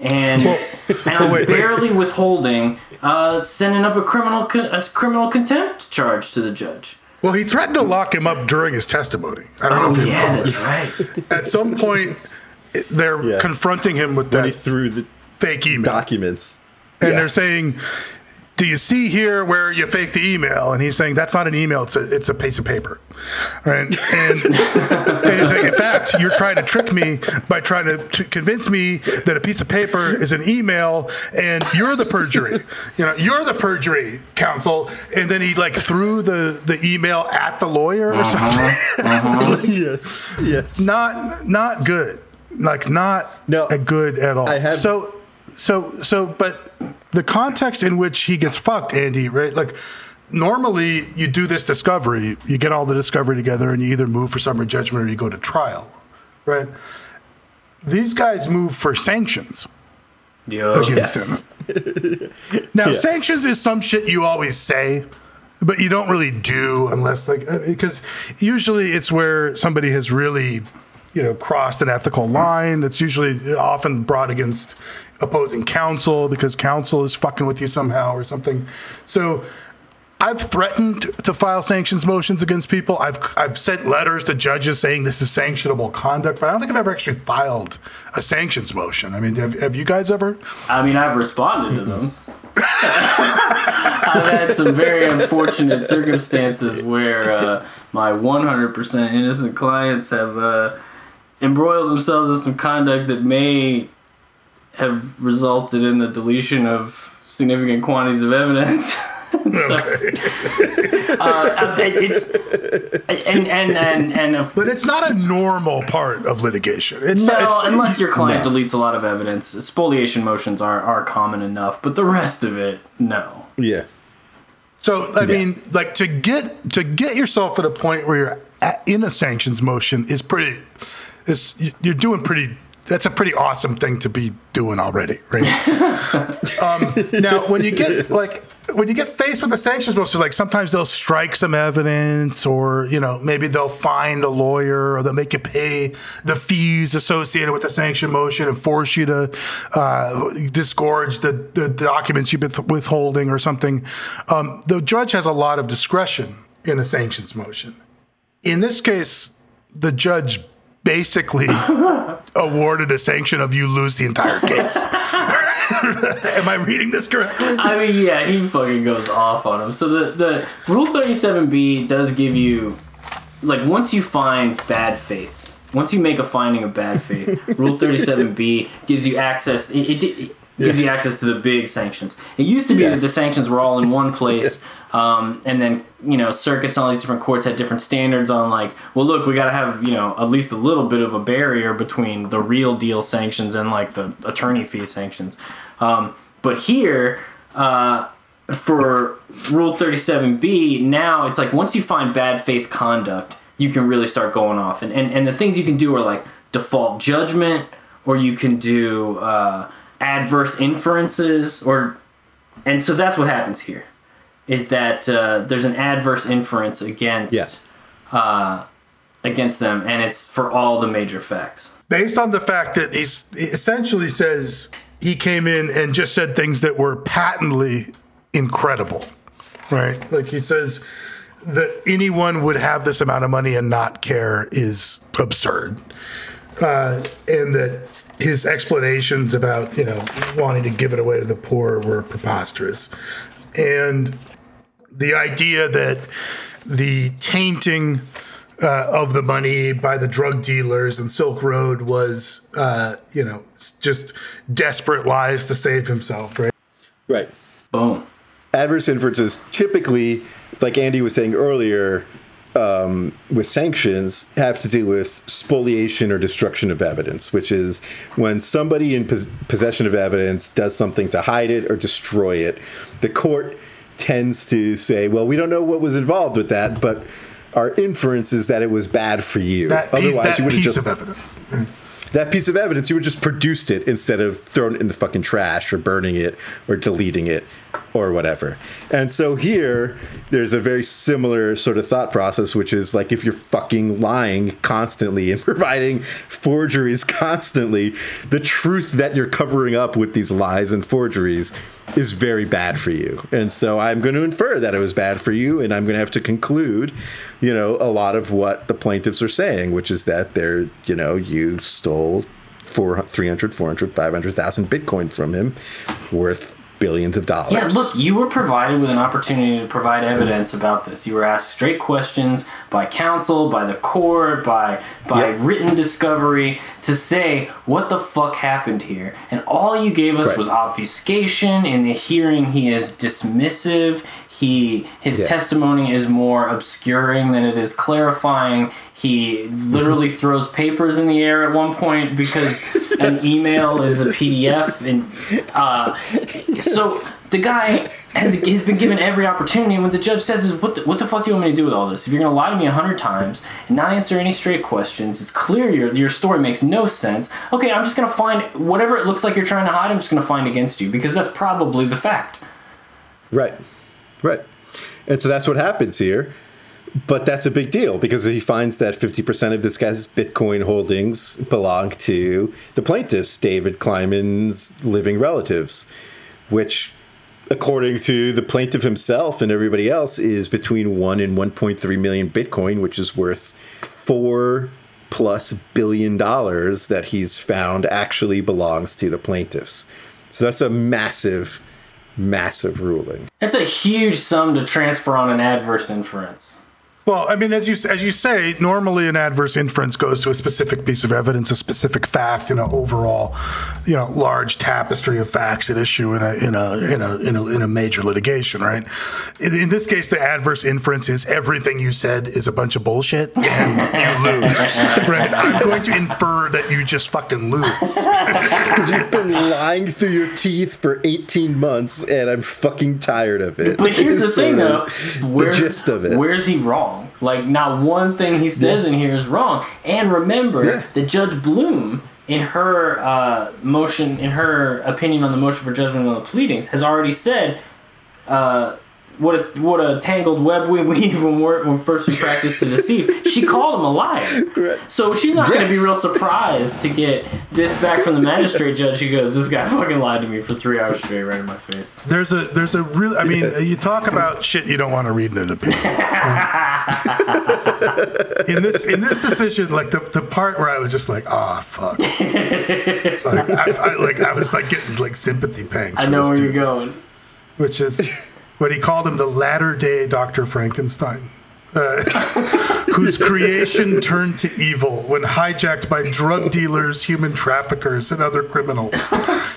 and and [laughs] I'm wait, wait. barely withholding uh, sending up a criminal con- a criminal contempt charge to the judge. Well, he threatened to lock him up during his testimony. I don't know Oh if you yeah, recall that's right. At some point, they're Yeah. confronting him with when he that threw the fake email. documents. and Yeah. they're saying, "Do you see here where you fake the email?" And he's saying, "That's not an email; it's a it's a piece of paper." Right? And, [laughs] and he's saying, "In fact, you're trying to trick me by trying to, to convince me that a piece of paper is an email, and you're the perjury. You know, you're the perjury, counsel." And then he like threw the the email at the lawyer or uh-huh. something. Uh-huh. [laughs] yes, yes. not not good like not No, a good at all I have- so so so but the context in which he gets fucked andy right like normally you do this discovery you get all the discovery together and you either move for summary judgment or you go to trial right these guys move for sanctions Yeah. against Yes. him now Yeah. sanctions is some shit you always say but you don't really do unless like uh, because usually it's where somebody has really you know crossed an ethical line that's usually often brought against opposing counsel because counsel is fucking with you somehow or something so I've threatened to file sanctions motions against people. I've I've sent letters to judges saying this is sanctionable conduct, but I don't think I've ever actually filed a sanctions motion. I mean, have, have you guys ever? I mean, I've responded to them. I've had some very unfortunate circumstances where uh, my 100% innocent clients have uh, embroiled themselves in some conduct that may have resulted in the deletion of significant quantities of evidence. [laughs] [laughs] uh, it's and and and and if, But it's not a normal part of litigation. It's, no, it's unless your client no. deletes a lot of evidence. Spoliation motions are are common enough, but the rest of it, no. Yeah. So I mean, like to get to get yourself at a point where you're at, in a sanctions motion is pretty. Is you're doing pretty. That's a pretty awesome thing to be doing already, right? [laughs] um, now, when you get like when you get faced with a sanctions motion, like sometimes they'll strike some evidence, or you know maybe they'll find the lawyer, or they'll make you pay the fees associated with the sanction motion and force you to uh, disgorge the, the documents you've been withholding or something. Um, the judge has a lot of discretion in a sanctions motion. In this case, the judge basically [laughs] awarded a sanction of you lose the entire case. [laughs] Am I reading this correctly? I mean, yeah, he fucking goes off on him. So the the Rule Thirty Seven B does give you, like, once you find bad faith, once you make a finding of bad faith, Rule Thirty Seven B gives you access. It, it, it gives you access to the big sanctions. It used to be that the sanctions were all in one [laughs] place, um, and then you know circuits and all these different courts had different standards on like, well, look, we got to have you know at least a little bit of a barrier between the real deal sanctions and like the attorney fee sanctions. Um, but here, uh, for Rule 37B, now it's like once you find bad faith conduct, you can really start going off. And, and, and the things you can do are like default judgment, or you can do uh, adverse inferences, or and so that's what happens here, is that uh, there's an adverse inference against Yes. uh, against them, and it's for all the major facts. Based on the fact that he's he essentially says he came in and just said things that were patently incredible, right? Like he says that anyone would have this amount of money and not care is absurd. Uh, and that his explanations about, you know, wanting to give it away to the poor were preposterous. And the idea that the tainting uh, of the money by the drug dealers and Silk Road was, uh, you know, just desperate lies to save himself, right? Right. Boom. adverse inferences typically, like Andy was saying earlier, um, with sanctions have to do with spoliation or destruction of evidence, which is when somebody in pos- possession of evidence does something to hide it or destroy it. The court tends to say, well, we don't know what was involved with that, but our inference is that it was bad for you. That piece, that you would've just of evidence. That piece of evidence, you would just produced it instead of throwing it in the fucking trash or burning it or deleting it or whatever. And so here, there's a very similar sort of thought process, which is like if you're fucking lying constantly and [laughs] providing forgeries constantly, the truth that you're covering up with these lies and forgeries is very bad for you. And so I'm going to infer that it was bad for you, and I'm going to have to conclude, you know, a lot of what the plaintiffs are saying, which is that they're, you know, you stole four, 300, 400, 500,000 Bitcoin from him worth billions of dollars. Yeah, look, you were provided with an opportunity to provide evidence about this. You were asked straight questions by counsel, by the court, by by Yep. written discovery to say what the fuck happened here. And all you gave us Right. was obfuscation. In the hearing, he is dismissive. He his Yeah. testimony is more obscuring than it is clarifying. He literally throws papers in the air at one point because an [laughs] email is a PDF, and uh, so the guy has, has been given every opportunity. And what the judge says is, "What the, what the fuck do you want me to do with all this? If you're going to lie to me a hundred times and not answer any straight questions, it's clear your your story makes no sense. Okay, I'm just going to find whatever it looks like you're trying to hide. I'm just going to find against you because that's probably the fact." Right. Right. And so that's what happens here. But that's a big deal because he finds that 50% of this guy's Bitcoin holdings belong to the plaintiffs, David Kleiman's living relatives, which, according to the plaintiff himself and everybody else, is between 1 and 1.3 million Bitcoin, which is worth 4 plus billion dollars that he's found actually belongs to the plaintiffs. So that's a massive, massive ruling. That's a huge sum to transfer on an adverse inference. Well, I mean, as you as you say, normally an adverse inference goes to a specific piece of evidence, a specific fact, in an overall, you know, large tapestry of facts at issue in a in a in a in a, in a major litigation, right? In, in this case, the adverse inference is everything you said is a bunch of bullshit, and you lose. [laughs] right? I'm going to infer that you just fucking lose. Because you've been lying through your teeth for 18 months, and I'm fucking tired of it. But here's the thing, sort uh, though. of Where's, the gist of it. Where's he wrong? Like, not one thing he says in here is wrong. And remember Yeah. that Judge Bloom, in her uh, motion, in her opinion on the motion for judgment on the pleadings, has already said, uh, what a what a tangled web we weave [laughs] when we're when first we practice to deceive. She called him a liar. So she's not going to be real surprised to get this back from the magistrate judge. He goes, "This guy fucking lied to me for three hours straight, right in my face." There's a there's a real. I mean, you talk about shit you don't want to read in an opinion. [laughs] in this in this decision, like the, the part where I was just like, ah, fuck. like, I, I, like I was like getting like sympathy pangs. I for know this where you're going. Which is what he called him the latter day Doctor Frankenstein. Uh, [laughs] whose creation turned to evil when hijacked by drug dealers, human traffickers, and other criminals.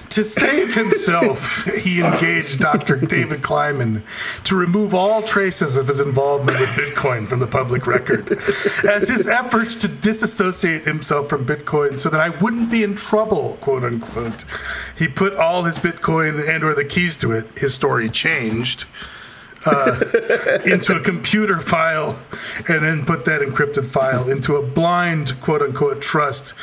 to save himself, he engaged Dr. David Kleiman to remove all traces of his involvement with Bitcoin from the public record. As his efforts to disassociate himself from Bitcoin so that I wouldn't be in trouble, quote unquote, he put all his Bitcoin and or the keys to it, his story changed Uh, into a computer file and then put that encrypted file into a blind quote unquote trust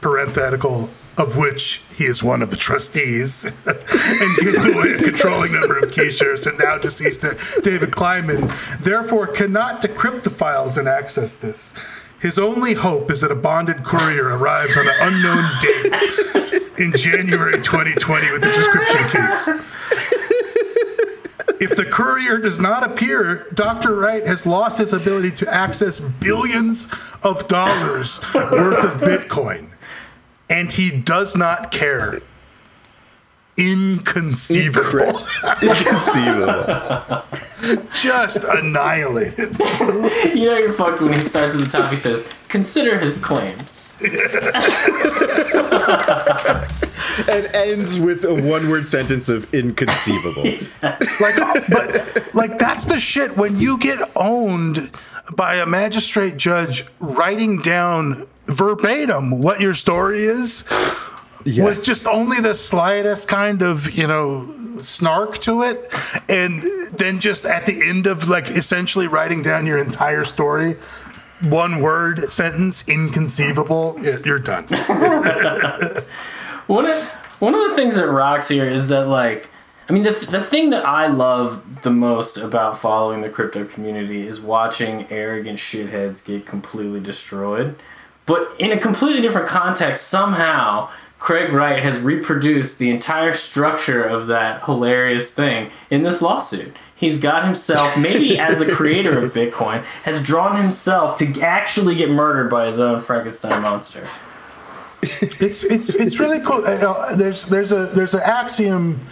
parenthetical of which he is one of the trustees [laughs] and away a controlling number of key shares and now deceased uh, David Kleiman therefore cannot decrypt the files and access this. His only hope is that a bonded courier arrives on an unknown date in January 2020 with the decryption keys. If the courier does not appear, Dr. Wright has lost his ability to access billions of dollars worth of Bitcoin. And he does not care. Inconceivable. Inconceivable. [laughs] Just annihilated. You know you're fucked when he starts at the top. He says, "Consider his claims." [laughs] [laughs] and ends with a one word sentence of inconceivable. [laughs] Like, but like that's the shit when you get owned by a magistrate judge writing down verbatim what your story is Yeah. with just only the slightest kind of you know snark to it and then just at the end of like essentially writing down your entire story one word sentence inconceivable you're done [laughs] One of one of the things that rocks here is that like I mean the the thing that I love the most about following the crypto community is watching arrogant shitheads get completely destroyed. But in a completely different context, somehow Craig Wright has reproduced the entire structure of that hilarious thing in this lawsuit. He's got himself, maybe [laughs] as the creator of Bitcoin, has drawn himself to actually get murdered by his own Frankenstein monster. It's it's it's really cool. Uh, uh, there's there's a there's an axiom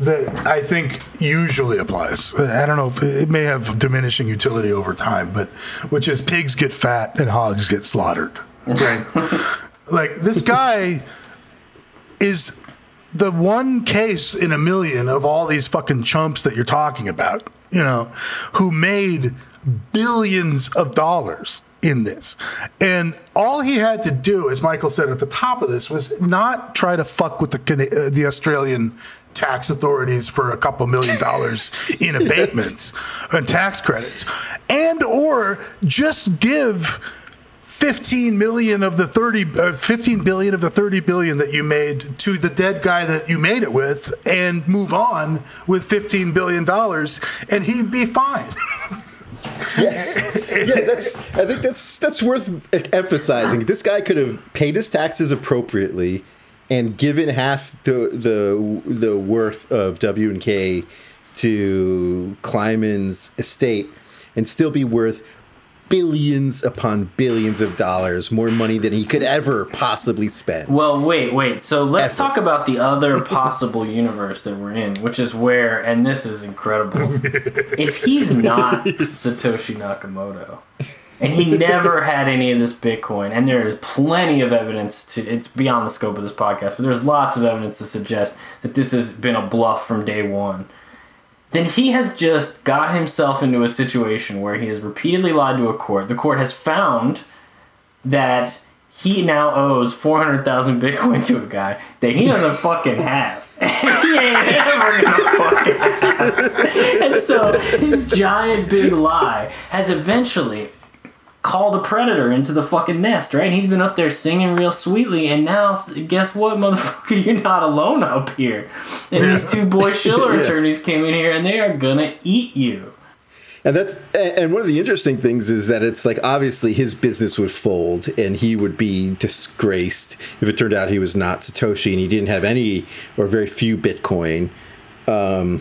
that I think usually applies. I don't know if it may have diminishing utility over time, but which is pigs get fat and hogs get slaughtered. Right? [laughs] like this guy is the one case in a million of all these fucking chumps that you're talking about, you know, who made billions of dollars in this. And all he had to do, as Michael said at the top of this, was not try to fuck with the uh, the Australian tax authorities for a couple million dollars [laughs] in abatements and tax credits and or just give 15 million of the 30 uh, 15 billion of the 30 billion that you made to the dead guy that you made it with and move on with 15 billion dollars and he'd be fine [laughs] yes. [laughs] Yeah, that's. I think that's that's worth emphasizing. This guy could have paid his taxes appropriately and given half the the the worth of W and K to Kleiman's estate and still be worth billions upon billions of dollars, more money than he could ever possibly spend. Well, wait, wait. So let's Effort. talk about the other possible universe that we're in, which is where, and this is incredible. [laughs] if he's not Satoshi Nakamoto, and he never had any of this Bitcoin, and there is plenty of evidence to, it's beyond the scope of this podcast, but there's lots of evidence to suggest that this has been a bluff from day one. Then he has just got himself into a situation where he has repeatedly lied to a court. The court has found that he now owes 400,000 Bitcoin to a guy that he doesn't [laughs] fucking have. [laughs] he ain't ever gonna fucking have. And so his giant big lie has eventually called a predator into the fucking nest, right? He's been up there singing real sweetly, and now guess what, [laughs] motherfucker? You're not alone up here. And these two boy [laughs] Schiller Yeah. attorneys came in here, and they are gonna eat you. And that's and one of the interesting things is that it's like obviously his business would fold and he would be disgraced if it turned out he was not Satoshi and he didn't have any or very few Bitcoin. Um,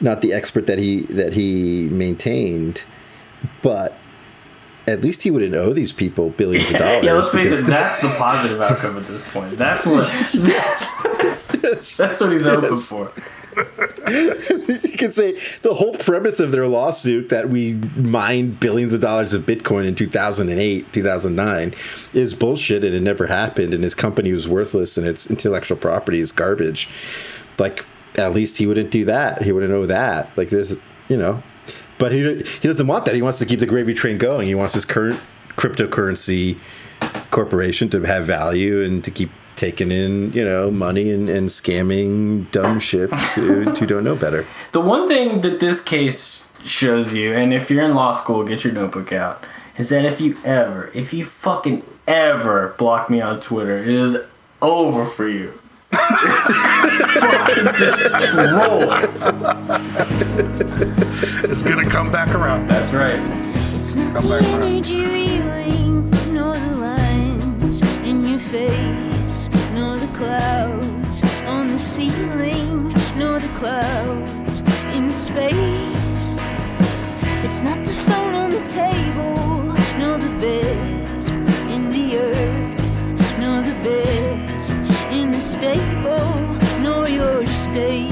not the expert that he that he maintained, but at least he wouldn't owe these people billions of [laughs] dollars. Yeah, let's face it. That's [laughs] the positive outcome at this point. That's what. [laughs] That's, that's, that's what he's hoping for. you can say the whole premise of their lawsuit that we mined billions of dollars of Bitcoin in 2008, 2009 is bullshit and it never happened and his company was worthless and its intellectual property is garbage. Like, at least he wouldn't do that. He wouldn't know that. Like, there's, you know, but he, he doesn't want that. He wants to keep the gravy train going. He wants his current cryptocurrency corporation to have value and to keep taking in, you know, money and, and scamming dumb shits [laughs] who, who don't know better. The one thing that this case shows you, and if you're in law school, get your notebook out, is that if you ever, if you fucking ever block me on Twitter, it is over for you. It's [laughs] fucking destroyed. [laughs] it's gonna come back around. That's right. It's not come the back energy reeling, nor the lines in your face, nor the clouds on the ceiling, nor the clouds in space. It's not the phone on the table, nor the bed in the earth, nor the bed in the stable, nor your state.